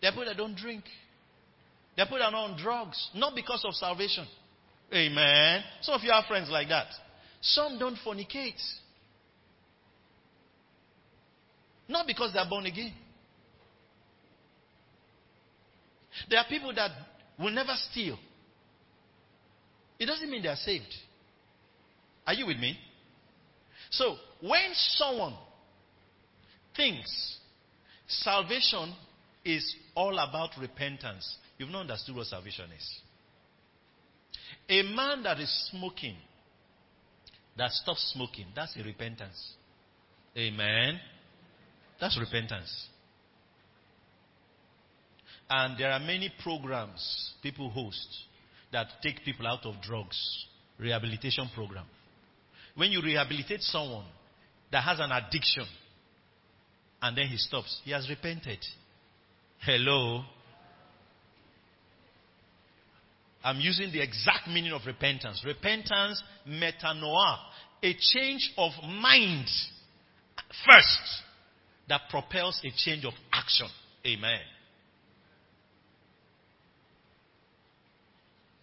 There are people that don't drink. There are people that are on drugs, not because of salvation. Amen. Some of you have friends like that. Some don't fornicate. Not because they are born again. There are people that will never steal. It doesn't mean they are saved. Are you with me? So, when someone thinks salvation is all about repentance, you've not understood what salvation is. A man that is smoking, that stops smoking, that's a repentance. Amen. That's repentance. And there are many programs people host that take people out of drugs, rehabilitation program. When you rehabilitate someone that has an addiction and then he stops, he has repented. Hello. I'm using the exact meaning of repentance. Repentance, metanoia, a change of mind first that propels a change of action. Amen.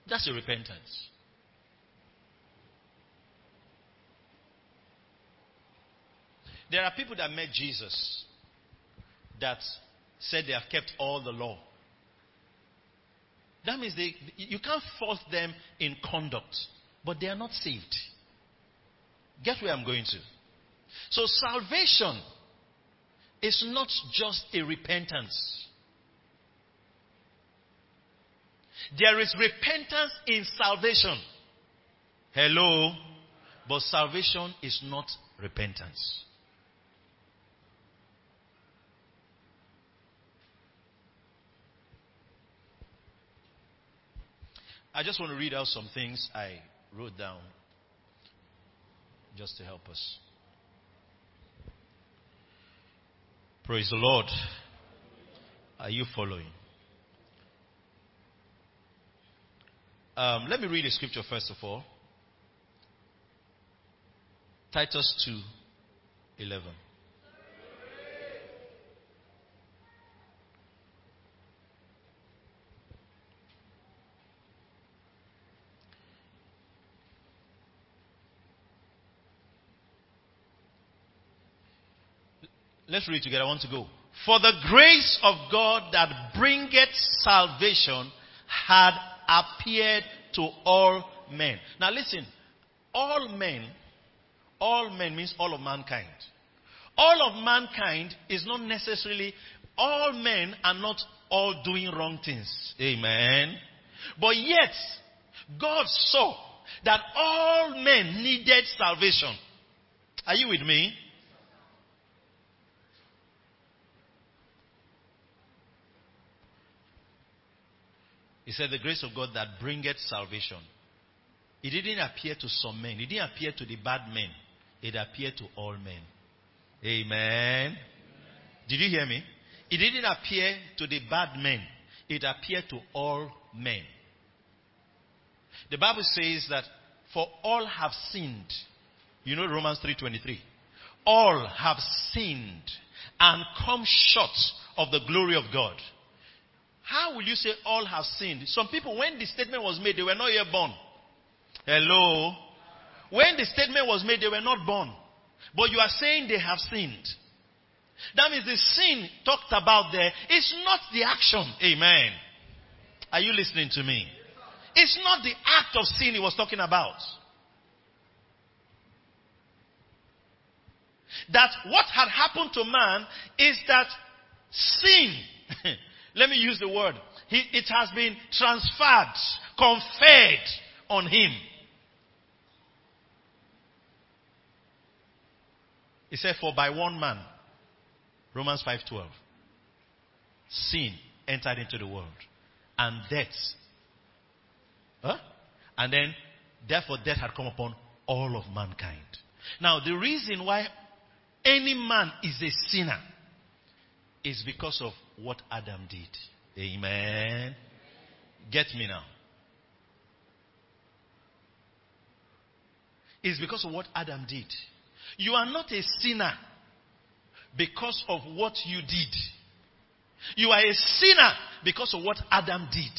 That's a repentance. There are people that met Jesus that said they have kept all the law. That means they, you can't fault them in conduct, but they are not saved. Get where I'm going to. So salvation is not just a repentance. There is repentance in salvation. Hello? But salvation is not repentance. I just want to read out some things I wrote down just to help us. Praise the Lord. Are you following? Um, let me read a scripture first of all. Titus 2 11. Let's read together. I want to go. For the grace of God that bringeth salvation had appeared to all men. Now listen, all men, all men means all of mankind. All of mankind is not necessarily, all men are not all doing wrong things. Amen. But yet, God saw that all men needed salvation. Are you with me? Said, The grace of God that bringeth salvation. It didn't appear to some men, it didn't appear to the bad men, it appeared to all men. Amen. Did you hear me? It didn't appear to the bad men, it appeared to all men. The Bible says that for all have sinned. You know Romans 3:23. All have sinned and come short of the glory of God. How will you say all have sinned? Some people, when the statement was made, they were not yet born. Hello? When the statement was made, they were not born. But you are saying they have sinned. That means the sin talked about there is not the action. Amen. Are you listening to me? It's not the act of sin he was talking about. That what had happened to man is that sin let me use the word. He, it has been transferred, conferred on him. He said, For by one man, Romans 5:12, sin entered into the world, and death. Huh? And then, therefore, death had come upon all of mankind. Now, the reason why any man is a sinner is because of what Adam did. Amen. Get me now. It's because of what Adam did. You are not a sinner because of what you did. You are a sinner because of what Adam did.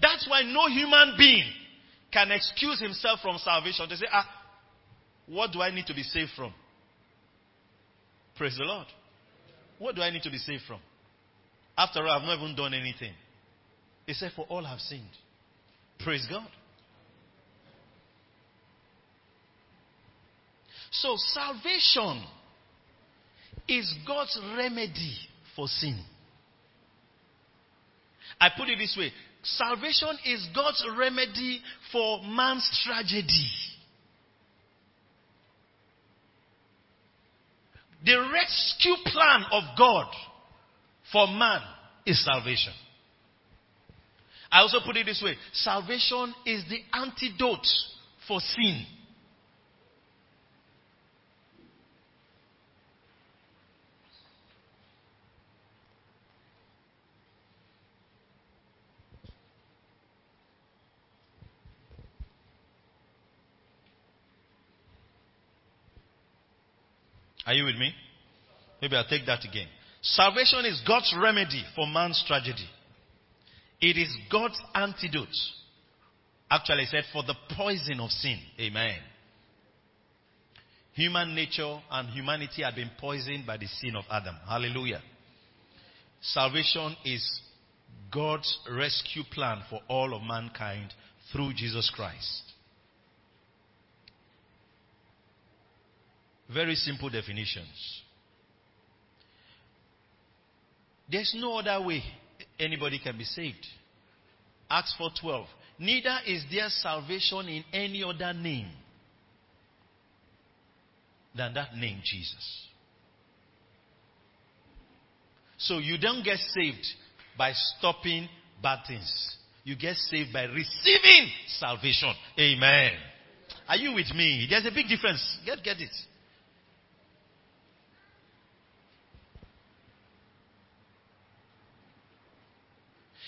That's why no human being can excuse himself from salvation. They say, ah, what do I need to be saved from? Praise the Lord. What do I need to be saved from? After all, I've not even done anything. He said, For all have sinned. Praise God. So, salvation is God's remedy for sin. I put it this way salvation is God's remedy for man's tragedy. The rescue plan of God for man is salvation. I also put it this way salvation is the antidote for sin. Are you with me? Maybe I'll take that again. Salvation is God's remedy for man's tragedy. It is God's antidote. Actually, I said for the poison of sin. Amen. Human nature and humanity had been poisoned by the sin of Adam. Hallelujah. Salvation is God's rescue plan for all of mankind through Jesus Christ. Very simple definitions. There's no other way anybody can be saved. Acts 4:12. Neither is there salvation in any other name than that name Jesus. So you don't get saved by stopping bad things. You get saved by receiving salvation. Amen. Are you with me? There's a big difference. Get get it.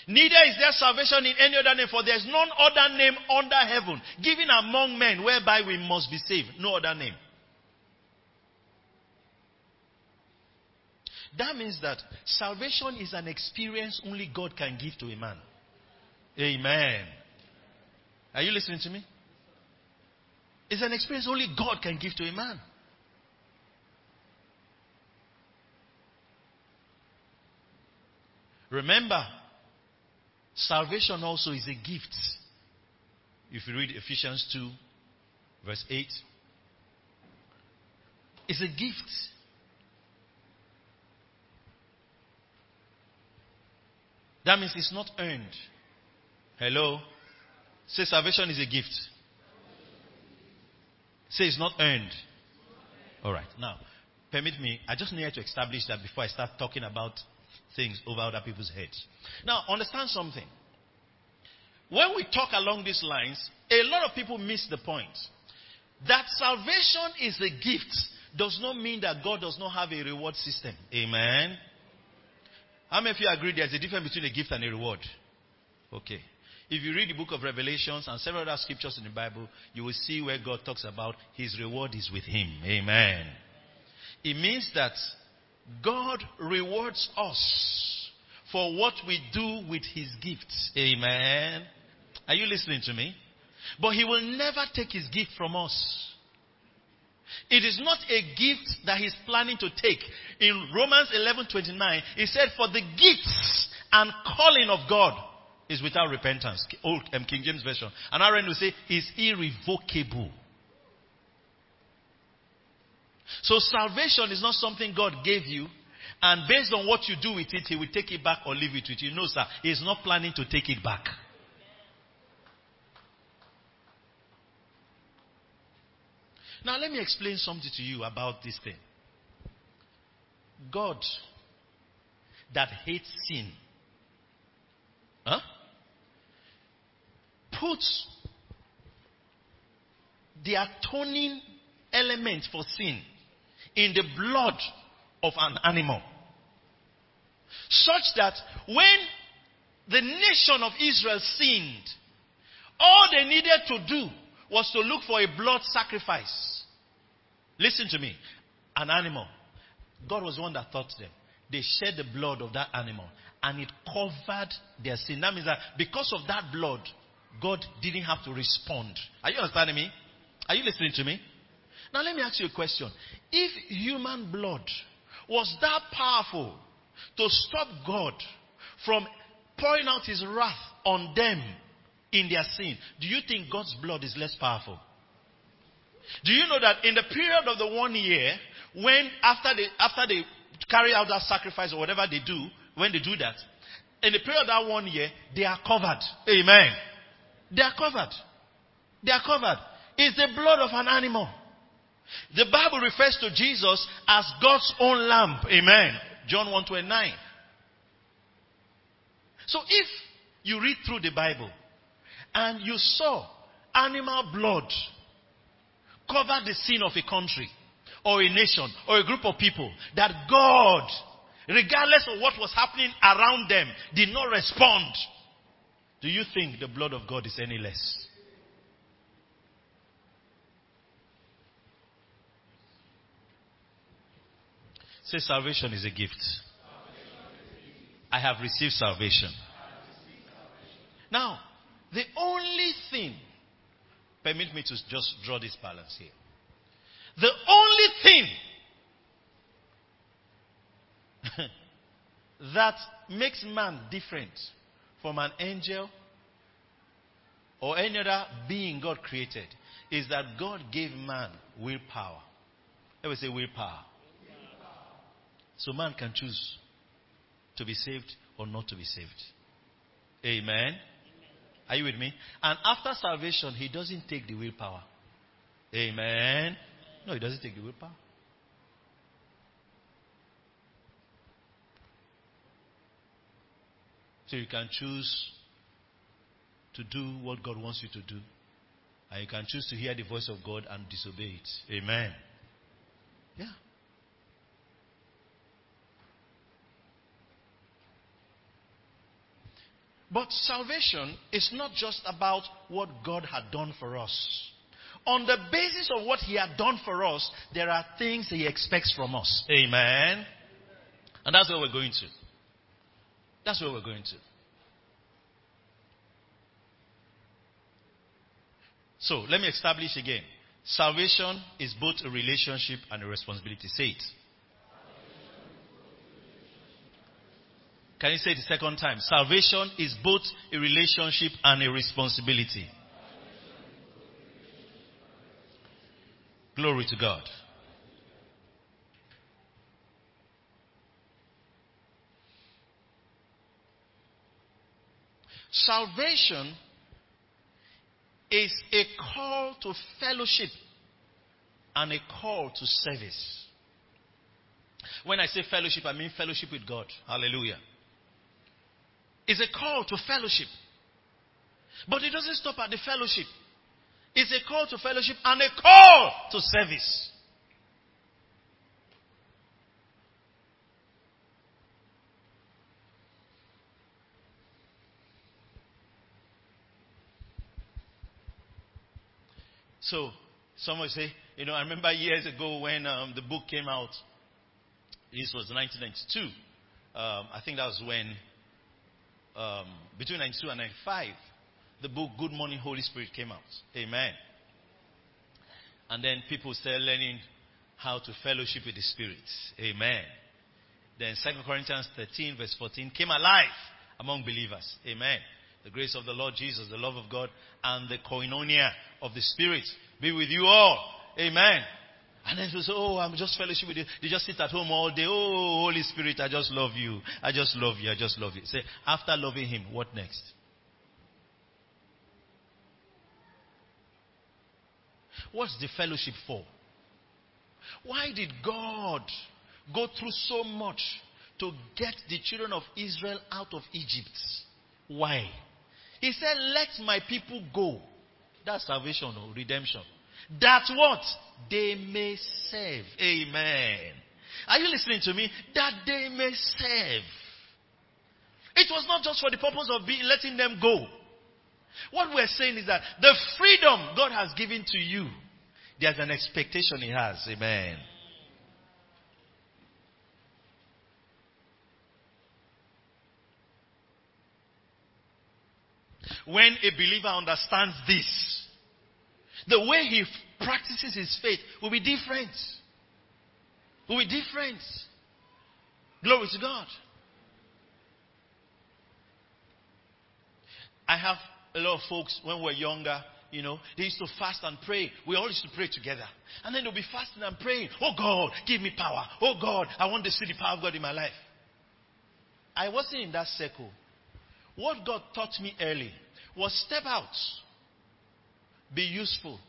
Neither is there salvation in any other name, for there is none other name under heaven given among men whereby we must be saved. No other name. That means that salvation is an experience only God can give to a man. Amen. Are you listening to me? It's an experience only God can give to a man. Remember, salvation also is a gift. If you read Ephesians 2, verse 8, it's a gift. That means it's not earned. Hello? Say salvation is a gift. Say it's not earned. All right. Now, permit me. I just need to establish that before I start talking about things over other people's heads. Now, understand something. When we talk along these lines, a lot of people miss the point. That salvation is a gift does not mean that God does not have a reward system. Amen. How many of you agree there's a difference between a gift and a reward? Okay. If you read the book of Revelations and several other scriptures in the Bible, you will see where God talks about his reward is with him. Amen. It means that God rewards us for what we do with his gifts. Amen. Are you listening to me? But he will never take his gift from us. It is not a gift that he's planning to take. In Romans 11:29, he said, "For the gifts and calling of God is without repentance." Old um, King James version. And our will say, "is irrevocable." So salvation is not something God gave you, and based on what you do with it, He will take it back or leave it with you. No, sir. He's not planning to take it back. Now, let me explain something to you about this thing. God that hates sin huh, puts the atoning element for sin in the blood of an animal. Such that when the nation of Israel sinned, all they needed to do was to look for a blood sacrifice. Listen to me. An animal. God was the one that taught them. They shed the blood of that animal and it covered their sin. That means that because of that blood, God didn't have to respond. Are you understanding me? Are you listening to me? Now let me ask you a question. If human blood was that powerful to stop God from pouring out his wrath on them in their sin, do you think God's blood is less powerful? Do you know that in the period of the one year, when after they after they carry out that sacrifice or whatever they do, when they do that, in the period of that one year, they are covered. Amen. They are covered. They are covered. It's the blood of an animal. The Bible refers to Jesus as God's own lamb. Amen. John 129. So if you read through the Bible and you saw animal blood cover the sin of a country or a nation or a group of people, that God, regardless of what was happening around them, did not respond, do you think the blood of God is any less? Say salvation is a gift. I have received salvation. Now, the only thing, permit me to just draw this balance here. The only thing that makes man different from an angel or any other being God created is that God gave man willpower. Let me say willpower. So man can choose to be saved or not to be saved. Amen. Are you with me? And after salvation, he doesn't take the willpower. Amen. No, he doesn't take the willpower. So you can choose to do what God wants you to do. And you can choose to hear the voice of God and disobey it. Amen. Yeah. But salvation is not just about what God had done for us. On the basis of what He had done for us, there are things He expects from us. Amen. And that's where we're going to. That's where we're going to. So let me establish again. Salvation is both a relationship and a responsibility. Say it. Can you say it the second time? Salvation is both a relationship and a responsibility. Glory to God. Salvation is a call to fellowship and a call to service. When I say fellowship, I mean fellowship with God. Hallelujah. It's a call to fellowship. But it doesn't stop at the fellowship. It's a call to fellowship and a call to service. So, someone say, you know, I remember years ago when um, the book came out. This was 1992. Um, I think that was when, um, between 92 and 95, the book Good Morning Holy Spirit came out. Amen. And then people started learning how to fellowship with the Spirit. Amen. Then 2 Corinthians 13, verse 14, came alive among believers. Amen. The grace of the Lord Jesus, the love of God, and the koinonia of the Spirit be with you all. Amen. And then people say, Oh, I'm just fellowship with you. They just sit at home all day. Oh, Holy Spirit, I just love you. I just love you. I just love you. Say, after loving Him, what next? What's the fellowship for? Why did God go through so much to get the children of Israel out of Egypt? Why? He said, Let my people go. That's salvation or redemption. That what? They may serve. Amen. Are you listening to me? That they may serve. It was not just for the purpose of being, letting them go. What we're saying is that the freedom God has given to you, there's an expectation He has. Amen. When a believer understands this, the way he practices his faith will be different. Will be different. Glory to God. I have a lot of folks when we were younger, you know, they used to fast and pray. We all used to pray together. And then they'll be fasting and praying. Oh God, give me power. Oh God, I want to see the power of God in my life. I wasn't in that circle. what God taught me early was step out, be useful,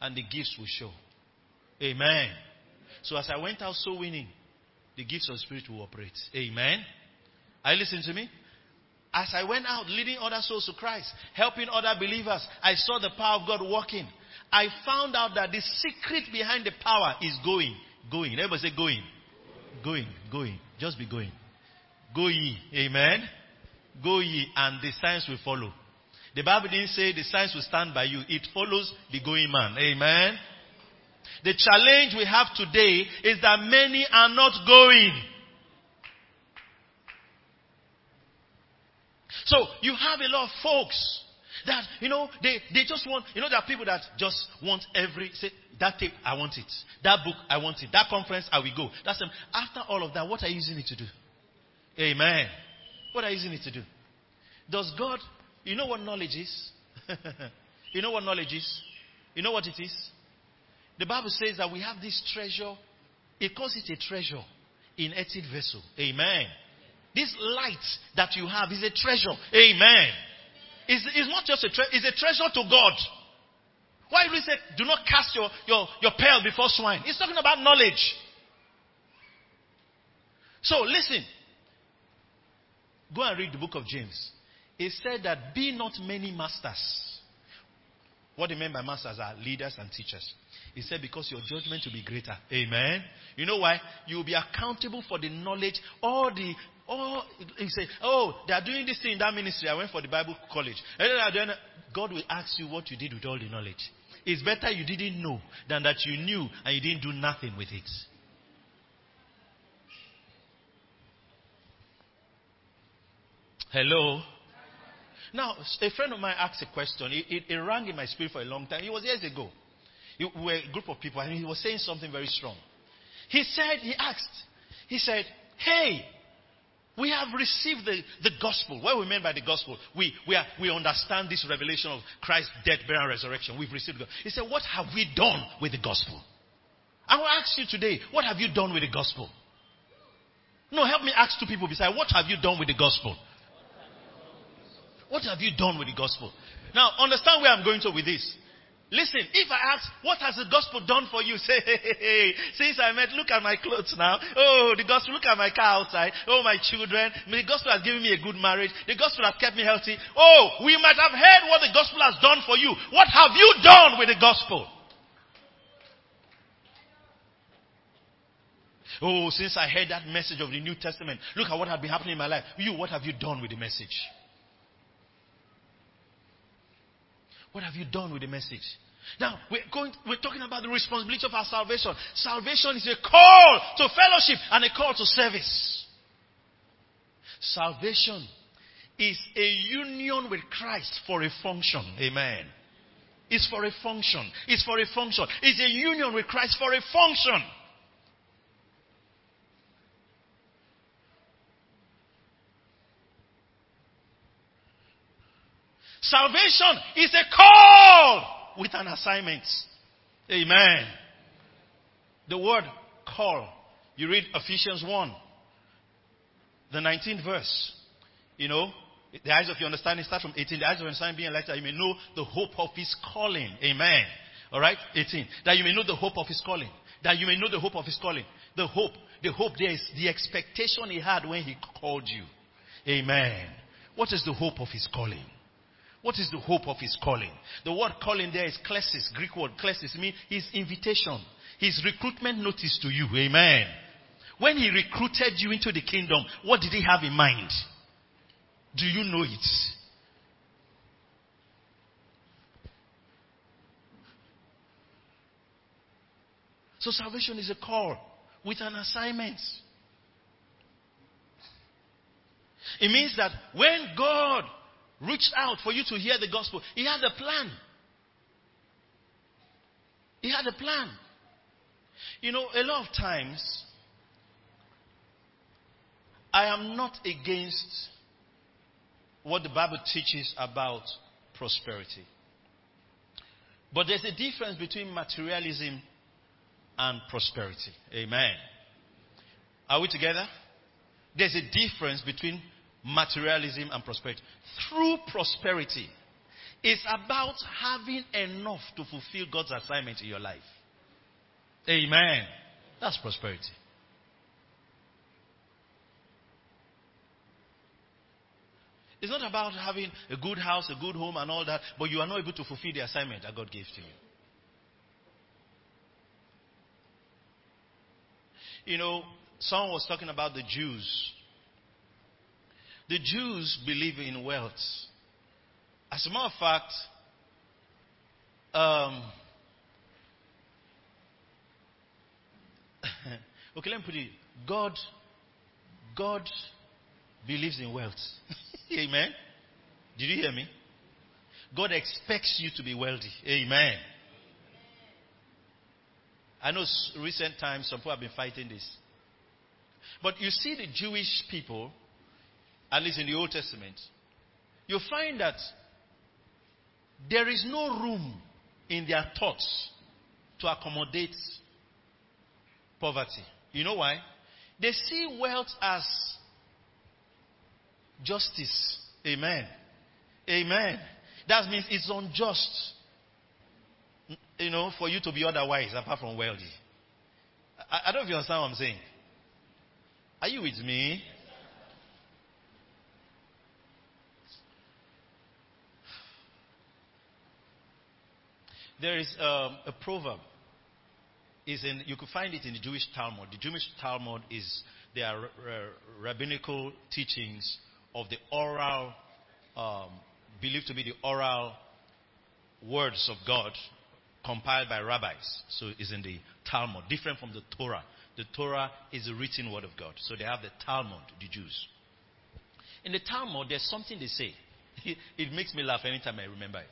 and the gifts will show. Amen. So as I went out so winning, the gifts of the Spirit will operate. Amen. Are you listening to me? As I went out leading other souls to Christ, helping other believers, I saw the power of God working. I found out that the secret behind the power is going. Going. Everybody say going. Going. Going. Just be going. Go ye. Amen. Go ye and the signs will follow. The Bible didn't say the signs will stand by you. It follows the going man. Amen. The challenge we have today is that many are not going. So you have a lot of folks that, you know, they, they just want, you know, there are people that just want every, say, that tape, I want it. That book, I want it. That conference, I will go. That's them. After all of that, what are you using it to do? Amen. What are you using it to do? Does God, you know what knowledge is? you know what knowledge is? You know what it is? The Bible says that we have this treasure. It calls it a treasure in earthen vessel. Amen. This light that you have is a treasure. Amen. It's, it's not just a treasure, it's a treasure to God. Why do we say, do not cast your, your, your pearl before swine? It's talking about knowledge. So listen. Go and read the book of James. It said that be not many masters. What they mean by masters are leaders and teachers. He said, because your judgment will be greater. Amen. You know why? You will be accountable for the knowledge, all the Oh, he said, oh, they are doing this thing in that ministry. I went for the Bible college. Then God will ask you what you did with all the knowledge. It's better you didn't know than that you knew and you didn't do nothing with it. Hello? Now, a friend of mine asked a question. It, it, it rang in my spirit for a long time. It was years ago. We were a group of people and he was saying something very strong. He said, he asked, he said, Hey, we have received the, the gospel. What we mean by the gospel? We, we, are, we understand this revelation of Christ's death, burial, and resurrection. We've received it. He said, What have we done with the gospel? I will ask you today, what have you done with the gospel? No, help me ask two people beside, what have you done with the gospel? What have you done with the gospel? Now, understand where I'm going to with this. Listen, if I ask, what has the gospel done for you? Say, hey, hey, hey, since I met, look at my clothes now. Oh, the gospel, look at my car outside. Oh, my children. The gospel has given me a good marriage. The gospel has kept me healthy. Oh, we might have heard what the gospel has done for you. What have you done with the gospel? Oh, since I heard that message of the New Testament, look at what has been happening in my life. You, what have you done with the message? What have you done with the message? Now, we're, going, we're talking about the responsibility of our salvation. Salvation is a call to fellowship and a call to service. Salvation is a union with Christ for a function. Amen. It's for a function. It's for a function. It's a union with Christ for a function. Salvation is a call with an assignment. Amen. The word call. You read Ephesians 1, the 19th verse. You know, the eyes of your understanding start from 18. The eyes of your understanding being enlightened, you may know the hope of his calling. Amen. Alright? 18. That you may know the hope of his calling. That you may know the hope of his calling. The hope. The hope there is the expectation he had when he called you. Amen. What is the hope of his calling? What is the hope of his calling? The word calling there is klesis, Greek word klesis, means his invitation, his recruitment notice to you. Amen. When he recruited you into the kingdom, what did he have in mind? Do you know it? So salvation is a call with an assignment. It means that when God reached out for you to hear the gospel. He had a plan. He had a plan. You know, a lot of times, I am not against what the Bible teaches about prosperity. But there's a difference between materialism and prosperity. Amen. Are we together? There's a difference between materialism and prosperity. Through prosperity, it's about having enough to fulfill God's assignment in your life. Amen. That's prosperity. It's not about having a good house, a good home, and all that, but you are not able to fulfill the assignment that God gave to you. You know, someone was talking about the Jews. The Jews believe in wealth. As a matter of fact, um, okay, let me put it. God, God believes in wealth. Amen. Did you hear me? God expects you to be wealthy. Amen. I know recent times some people have been fighting this. But you see the Jewish people, at least in the Old Testament, you find that there is no room in their thoughts to accommodate poverty. You know why? They see wealth as justice. Amen. Amen. That means it's unjust, you know, for you to be otherwise apart from wealthy. I, I don't know if you understand what I'm saying. Are you with me? There is um, a proverb. Is in you could find it in the Jewish Talmud. The Jewish Talmud is their rabbinical teachings of the oral, um, believed to be the oral words of God compiled by rabbis. So it's in the Talmud, different from the Torah. The Torah is the written word of God. So they have the Talmud, the Jews. In the Talmud, there's something they say. it makes me laugh anytime I remember it.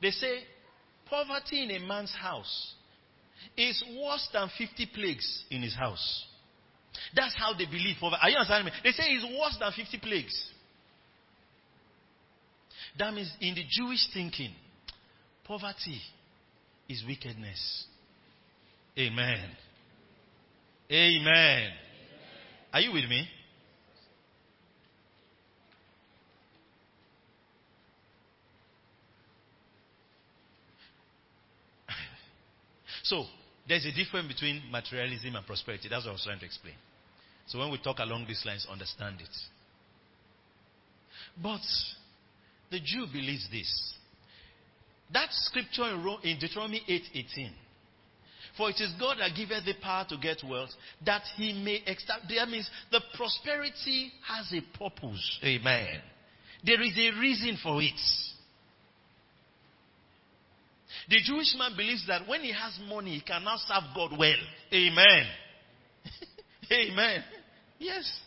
They say, poverty in a man's house is worse than 50 plagues in his house. That's how they believe. Are you understanding me? They say it's worse than 50 plagues. That means in the Jewish thinking, poverty is wickedness. Amen. Amen. Are you with me? So, there's a difference between materialism and prosperity. That's what I was trying to explain. So when we talk along these lines, understand it. But the Jew believes this. That scripture in Deuteronomy 8:18. For it is God that giveth the power to get wealth, that he may establish. That means the prosperity has a purpose. Amen. There is a reason for it. The Jewish man believes that when he has money, he can now serve God well. Amen. Amen. Yes.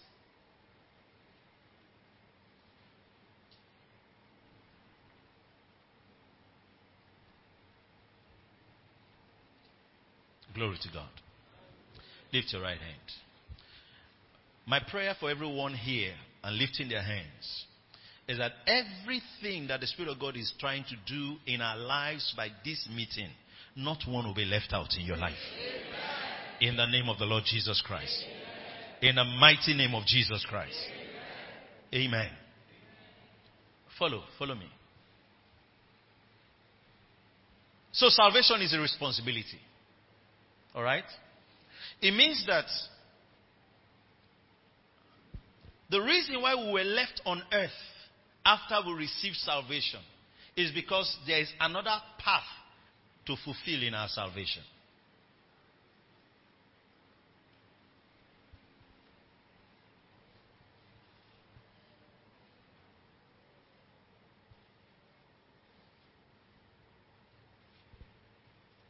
Glory to God. Lift your right hand. My prayer for everyone here and lifting their hands is that everything that the Spirit of God is trying to do in our lives by this meeting, not one will be left out in your life. In the name of the Lord Jesus Christ. In the mighty name of Jesus Christ. Amen. Follow, follow me. So salvation is a responsibility. All right? It means that the reason why we were left on earth after we receive salvation is because there is another path to fulfill in our salvation.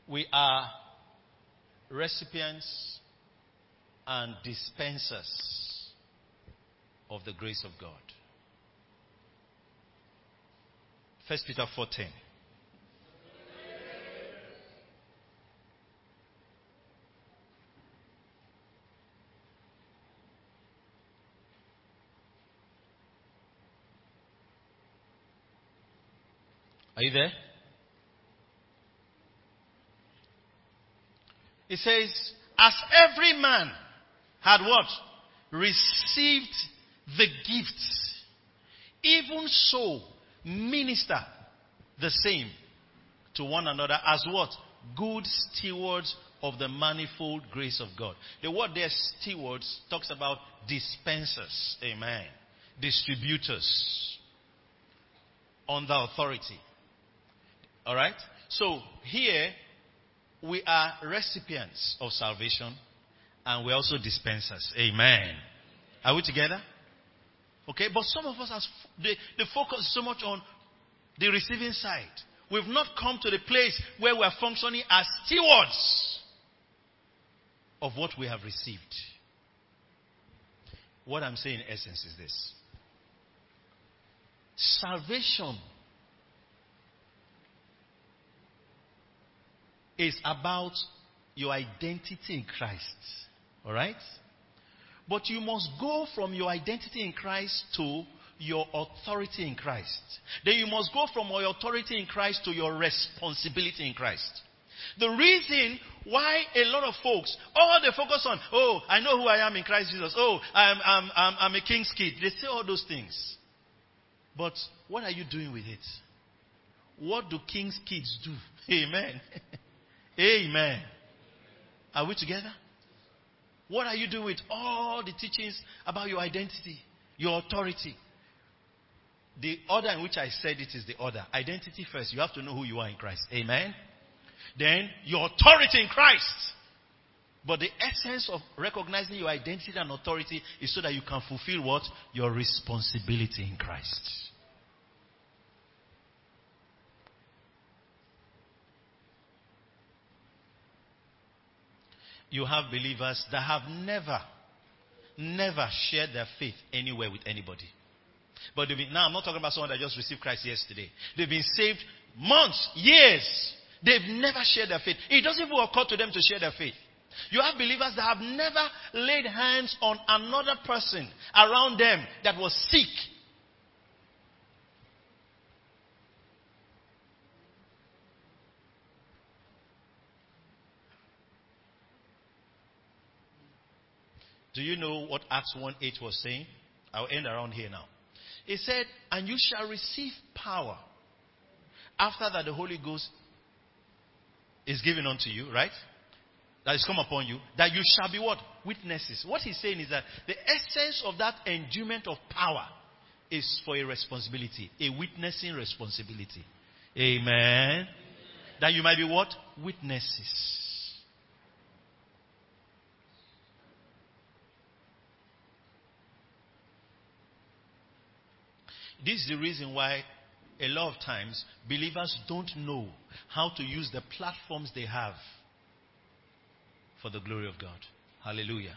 We are recipients and dispensers of the grace of God. First Peter 4:10. Are you there? It says, as every man had what? Received the gifts Even so, minister the same to one another as what? Good stewards of the manifold grace of God. The word there, stewards, talks about dispensers. Amen. Distributors. Under authority. Alright? So here, we are recipients of salvation and we're also dispensers. Amen. Are we together? Okay, but some of us, has, they, they focus so much on the receiving side. We've not come to the place where we are functioning as stewards of what we have received. What I'm saying in essence is this salvation is about your identity in Christ. All right? But you must go from your identity in Christ to your authority in Christ. Then you must go from your authority in Christ to your responsibility in Christ. The reason why a lot of folks, all they focus on, oh, I know who I am in Christ Jesus. Oh, I'm, I'm, I'm, I'm a king's kid. They say all those things. But what are you doing with it? What do king's kids do? Amen. Amen. Are we together? What are you doing with all the teachings about your identity, your authority? The order in which I said it is the order. Identity first. You have to know who you are in Christ. Amen. Then your authority in Christ. But the essence of recognizing your identity and authority is so that you can fulfill what? Your responsibility in Christ. You have believers that have never, never shared their faith anywhere with anybody. But they've been, now I'm not talking about someone that just received Christ yesterday. They've been saved months, years. They've never shared their faith. It doesn't even occur to them to share their faith. You have believers that have never laid hands on another person around them that was sick. Do you know what Acts 1 8 was saying? I'll end around here now. It said, And you shall receive power after that the Holy Ghost is given unto you, right? That is come upon you, that you shall be what? Witnesses. What he's saying is that the essence of that endowment of power is for a responsibility, a witnessing responsibility. Amen. That you might be what? Witnesses. This is the reason why a lot of times believers don't know how to use the platforms they have for the glory of God. Hallelujah.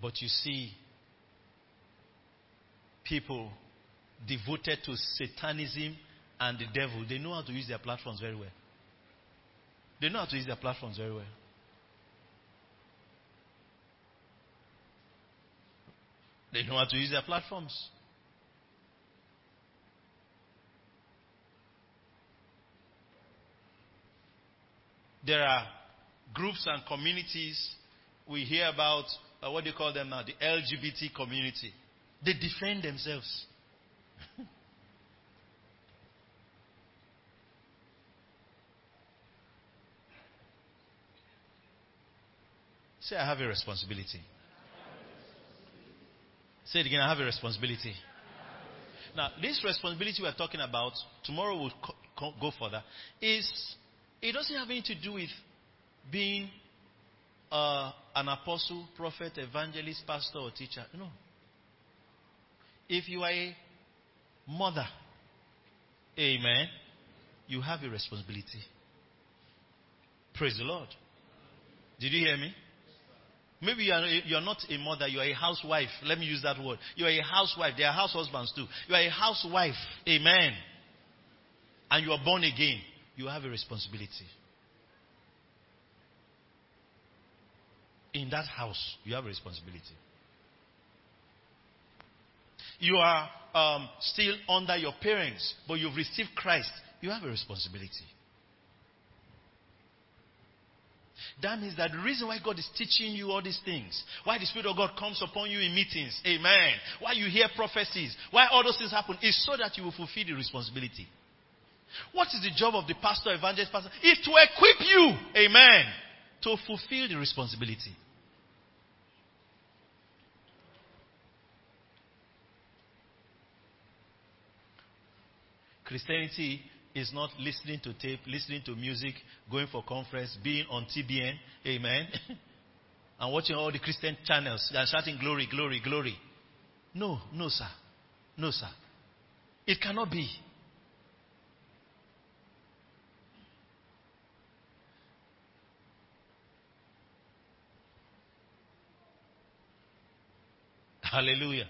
But you see, people devoted to Satanism and the devil, they know how to use their platforms very well. They know how to use their platforms very well. They know how to use their platforms. There are groups and communities we hear about, uh, what do you call them now? The LGBT community. They defend themselves. Say, I have a responsibility. Say it again, I have a responsibility. Now, this responsibility we're talking about, tomorrow we'll co- co- go further, is it doesn't have anything to do with being uh, an apostle, prophet, evangelist, pastor, or teacher. No. If you are a mother, amen, you have a responsibility. Praise the Lord. Did you hear me? Maybe you are, you are not a mother, you are a housewife. Let me use that word. You are a housewife. There are house husbands too. You are a housewife. Amen. And you are born again. You have a responsibility. In that house, you have a responsibility. You are um, still under your parents, but you've received Christ. You have a responsibility. That means that the reason why God is teaching you all these things, why the Spirit of God comes upon you in meetings, amen, why you hear prophecies, why all those things happen, is so that you will fulfill the responsibility. What is the job of the pastor, evangelist, pastor? Is to equip you, amen, to fulfill the responsibility. Christianity is not listening to tape, listening to music, going for conference, being on TBN, amen, and watching all the Christian channels and shouting glory, glory, glory. No, no, sir. No, sir. It cannot be. Hallelujah.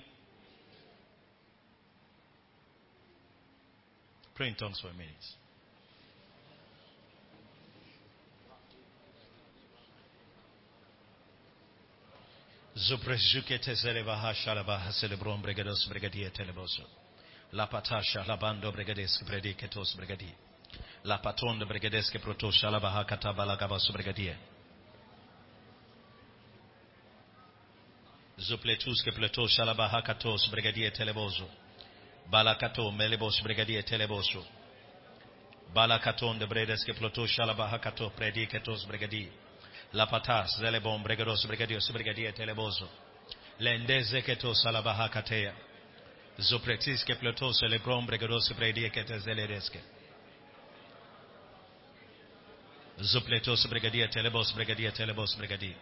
Pray in tongues for a minute. Zuprezukete zelevaha shalabaha celebron bregados bregadia teleboso. La patasha labando bregadesk prediketos bregadi. La patonda bregadeske proto shalabaha katabala gabas bregadie. Zupletuske pleto shalabaha katos bregadie teleboso. Balakato melebos bregadie teleboso. Balakaton de bredeske ploto shalabaha kato prediketos bregadi. La patas zelebon bregados bregadios bregadie teleboso. Lendeze keto salabaha katea. Zopretiske ploto celebron bregados predikete zeledeske. Zopletos bregadia telebos bregadia telebos bregadia.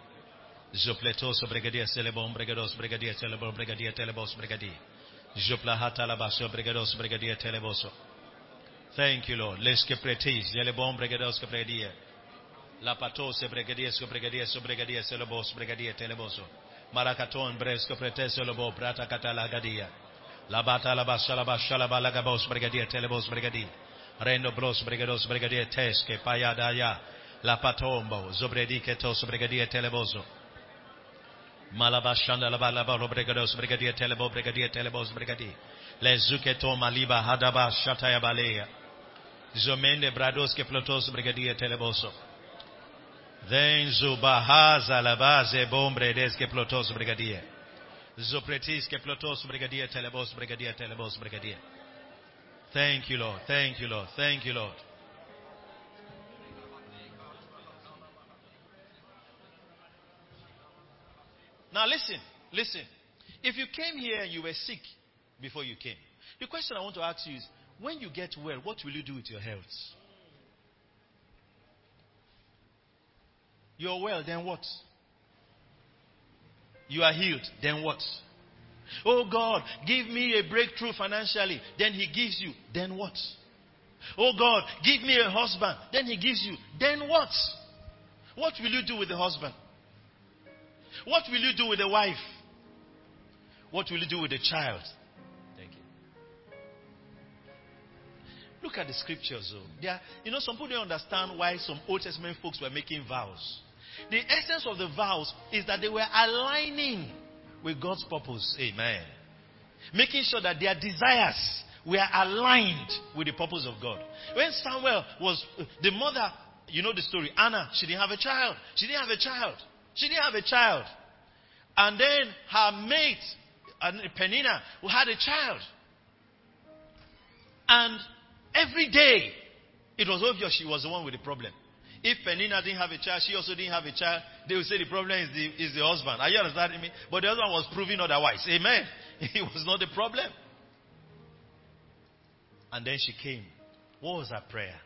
Zopletos bregadia celebon bregados bregadia telebon bregadia telebos bregadia. Joplahata labaso bregados bregadia teleboso. Thank you, Lord. Les que pretis, zelebon bregados que predia. La patose bregadia so bregadia so bregadia celebos bregadia teleboso. Maracaton bresco pretes lobo prata catala gadia. La bata la basha la basha la balagabos bregadia telebos bregadia. Rendo bros bregados bregadia tesque payadaya. La patombo zobredique tos bregadia teleboso. Malabashanda la balaba bregados bregadia telebo bregadia telebos bregadi. Le zuketo maliba hadaba shataya balea. Zomende brados que plotos bregadia teleboso. Then zubahaza la base bombre des que plotos bregadia. Zopretis que plotos bregadia telebos bregadia telebos bregadia. Thank you, Lord. Thank you, Lord. Thank you, Lord. Now listen, listen. If you came here and you were sick before you came, the question I want to ask you is when you get well, what will you do with your health? You're well, then what? You are healed, then what? Oh God, give me a breakthrough financially. Then He gives you, then what? Oh God, give me a husband. Then He gives you, then what? What will you do with the husband? What will you do with the wife? What will you do with the child? Thank you. Look at the scriptures, though. They are, you know, some people don't understand why some Old Testament folks were making vows. The essence of the vows is that they were aligning with God's purpose. Amen. Making sure that their desires were aligned with the purpose of God. When Samuel was, the mother, you know the story, Anna, she didn't have a child. She didn't have a child. She didn't have a child. And then her mate, uh, Peninnah, who had a child. And every day, it was obvious she was the one with the problem. If Peninnah didn't have a child, she also didn't have a child, they would say the problem is the, is the husband. Are you understanding me? But the husband was proving otherwise. Amen. It was not the problem. And then she came. What was her prayer?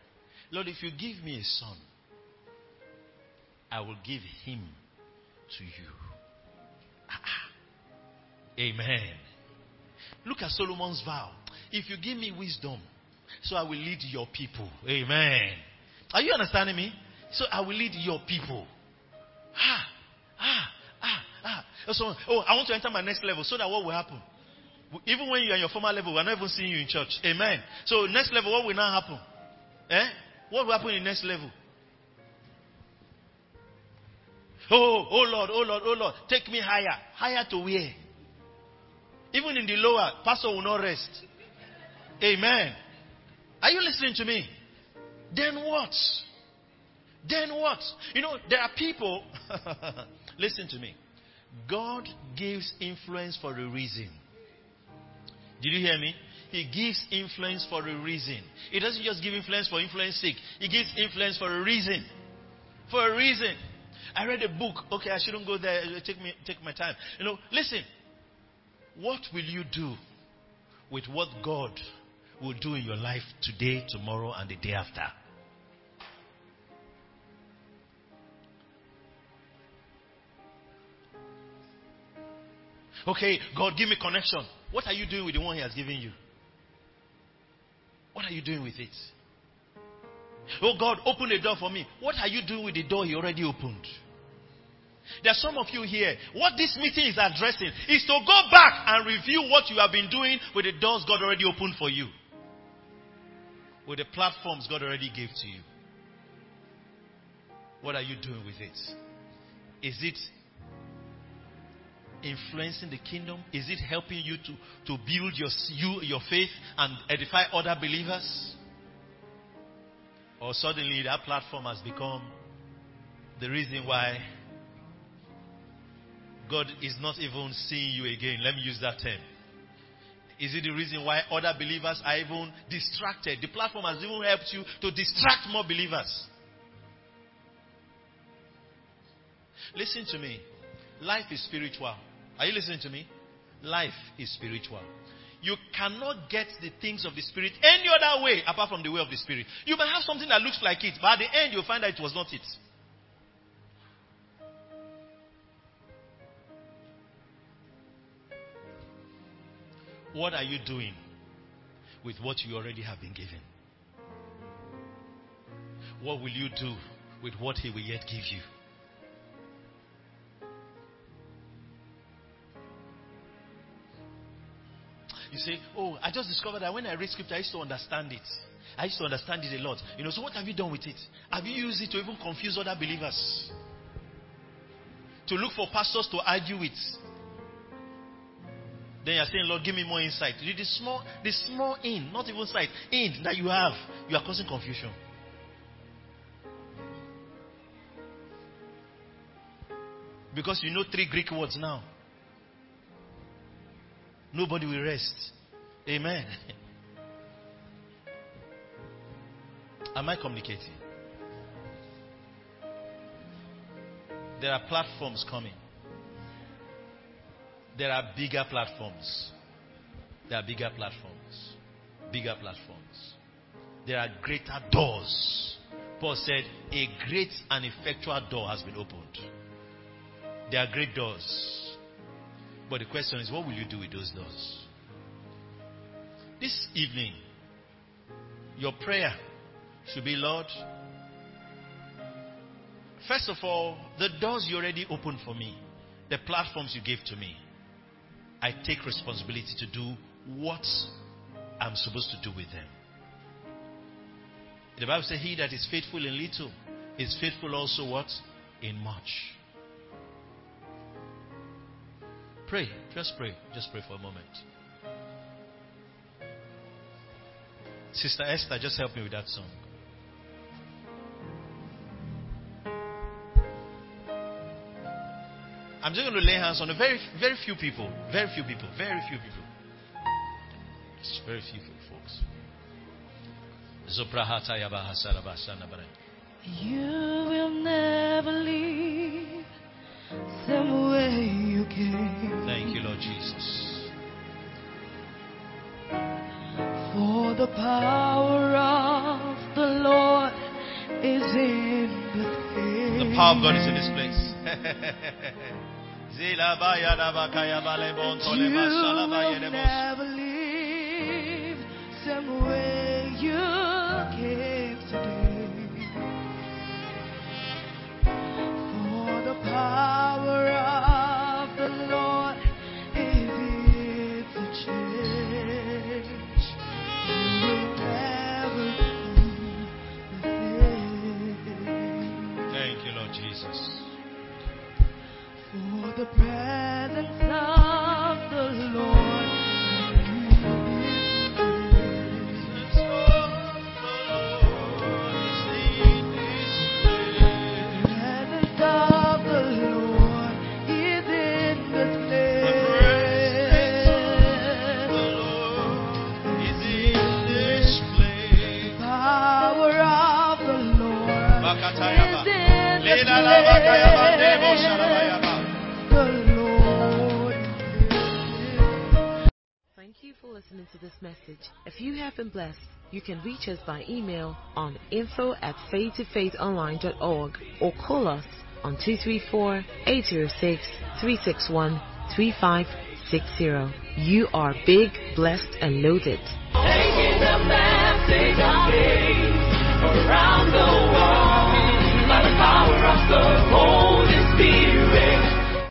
Lord, if you give me a son, I will give him to you. Ah, ah. Amen. Look at Solomon's vow. If you give me wisdom, so I will lead your people. Amen. Are you understanding me? So I will lead your people. Ah, ah, ah, ah. So, oh, I want to enter my next level so that what will happen? Even when you are in your former level, we're not even seeing you in church. Amen. So next level, what will now happen? Eh? What will happen in the next level? Oh, oh Lord, oh Lord, oh Lord, take me higher. Higher to where? Even in the lower, pastor will not rest. Amen. Are you listening to me? Then what? then what? You know, there are people, listen to me. God gives influence for a reason. Did you hear me? He gives influence for a reason. He doesn't just give influence for influence sake. He gives influence for a reason. For a reason. I read a book. Okay, I shouldn't go there. Take me, take my time. You know, listen. What will you do with what God will do in your life today, tomorrow, and the day after? Okay, God, give me connection. What are you doing with the one He has given you? What are you doing with it? Oh God, open a door for me. What are you doing with the door He already opened? There are some of you here. What this meeting is addressing is to go back and review what you have been doing with the doors God already opened for you. With the platforms God already gave to you. What are you doing with it? Is it influencing the kingdom? Is it helping you to, to build your, you, your faith and edify other believers? Or suddenly that platform has become the reason why God is not even seeing you again. Let me use that term. Is it the reason why other believers are even distracted? The platform has even helped you to distract more believers. Listen to me. Life is spiritual. Are you listening to me? Life is spiritual. You cannot get the things of the Spirit any other way apart from the way of the Spirit. You may have something that looks like it, but at the end you'll find that it was not it. What are you doing with what you already have been given? What will you do with what He will yet give you? You say, Oh, I just discovered that when I read scripture, I used to understand it. I used to understand it a lot. You know, so what have you done with it? Have you used it to even confuse other believers? To look for pastors to argue with? Then you're saying, Lord, give me more insight. The small, the small in, not even sight, in that you have, you are causing confusion. Because you know three Greek words now. Nobody will rest. Amen. Am I communicating? There are platforms coming. There are bigger platforms. There are bigger platforms. Bigger platforms. There are greater doors. Paul said, A great and effectual door has been opened. There are great doors. But the question is, what will you do with those doors? This evening, your prayer should be, Lord, first of all, the doors you already opened for me, the platforms you gave to me, I take responsibility to do what I'm supposed to do with them. The Bible says, He that is faithful in little is faithful also what? In much. Pray. Just pray. Just pray for a moment. Sister Esther, just help me with that song. I'm just going to lay hands on a very, very few people. Very few people. Very few people. It's very few folks. You will never leave same way you came. Thank you, Lord Jesus. For the power of the Lord is in this place. The power of God is in this place. You will never leave same way you came today. For the power Thank you for listening to this message. If you have been blessed, you can reach us by email on info at faithtofaithonline.org or call us on 234 806 361 3560. You are big, blessed, and loaded. Taking the message of around the world power of the Holy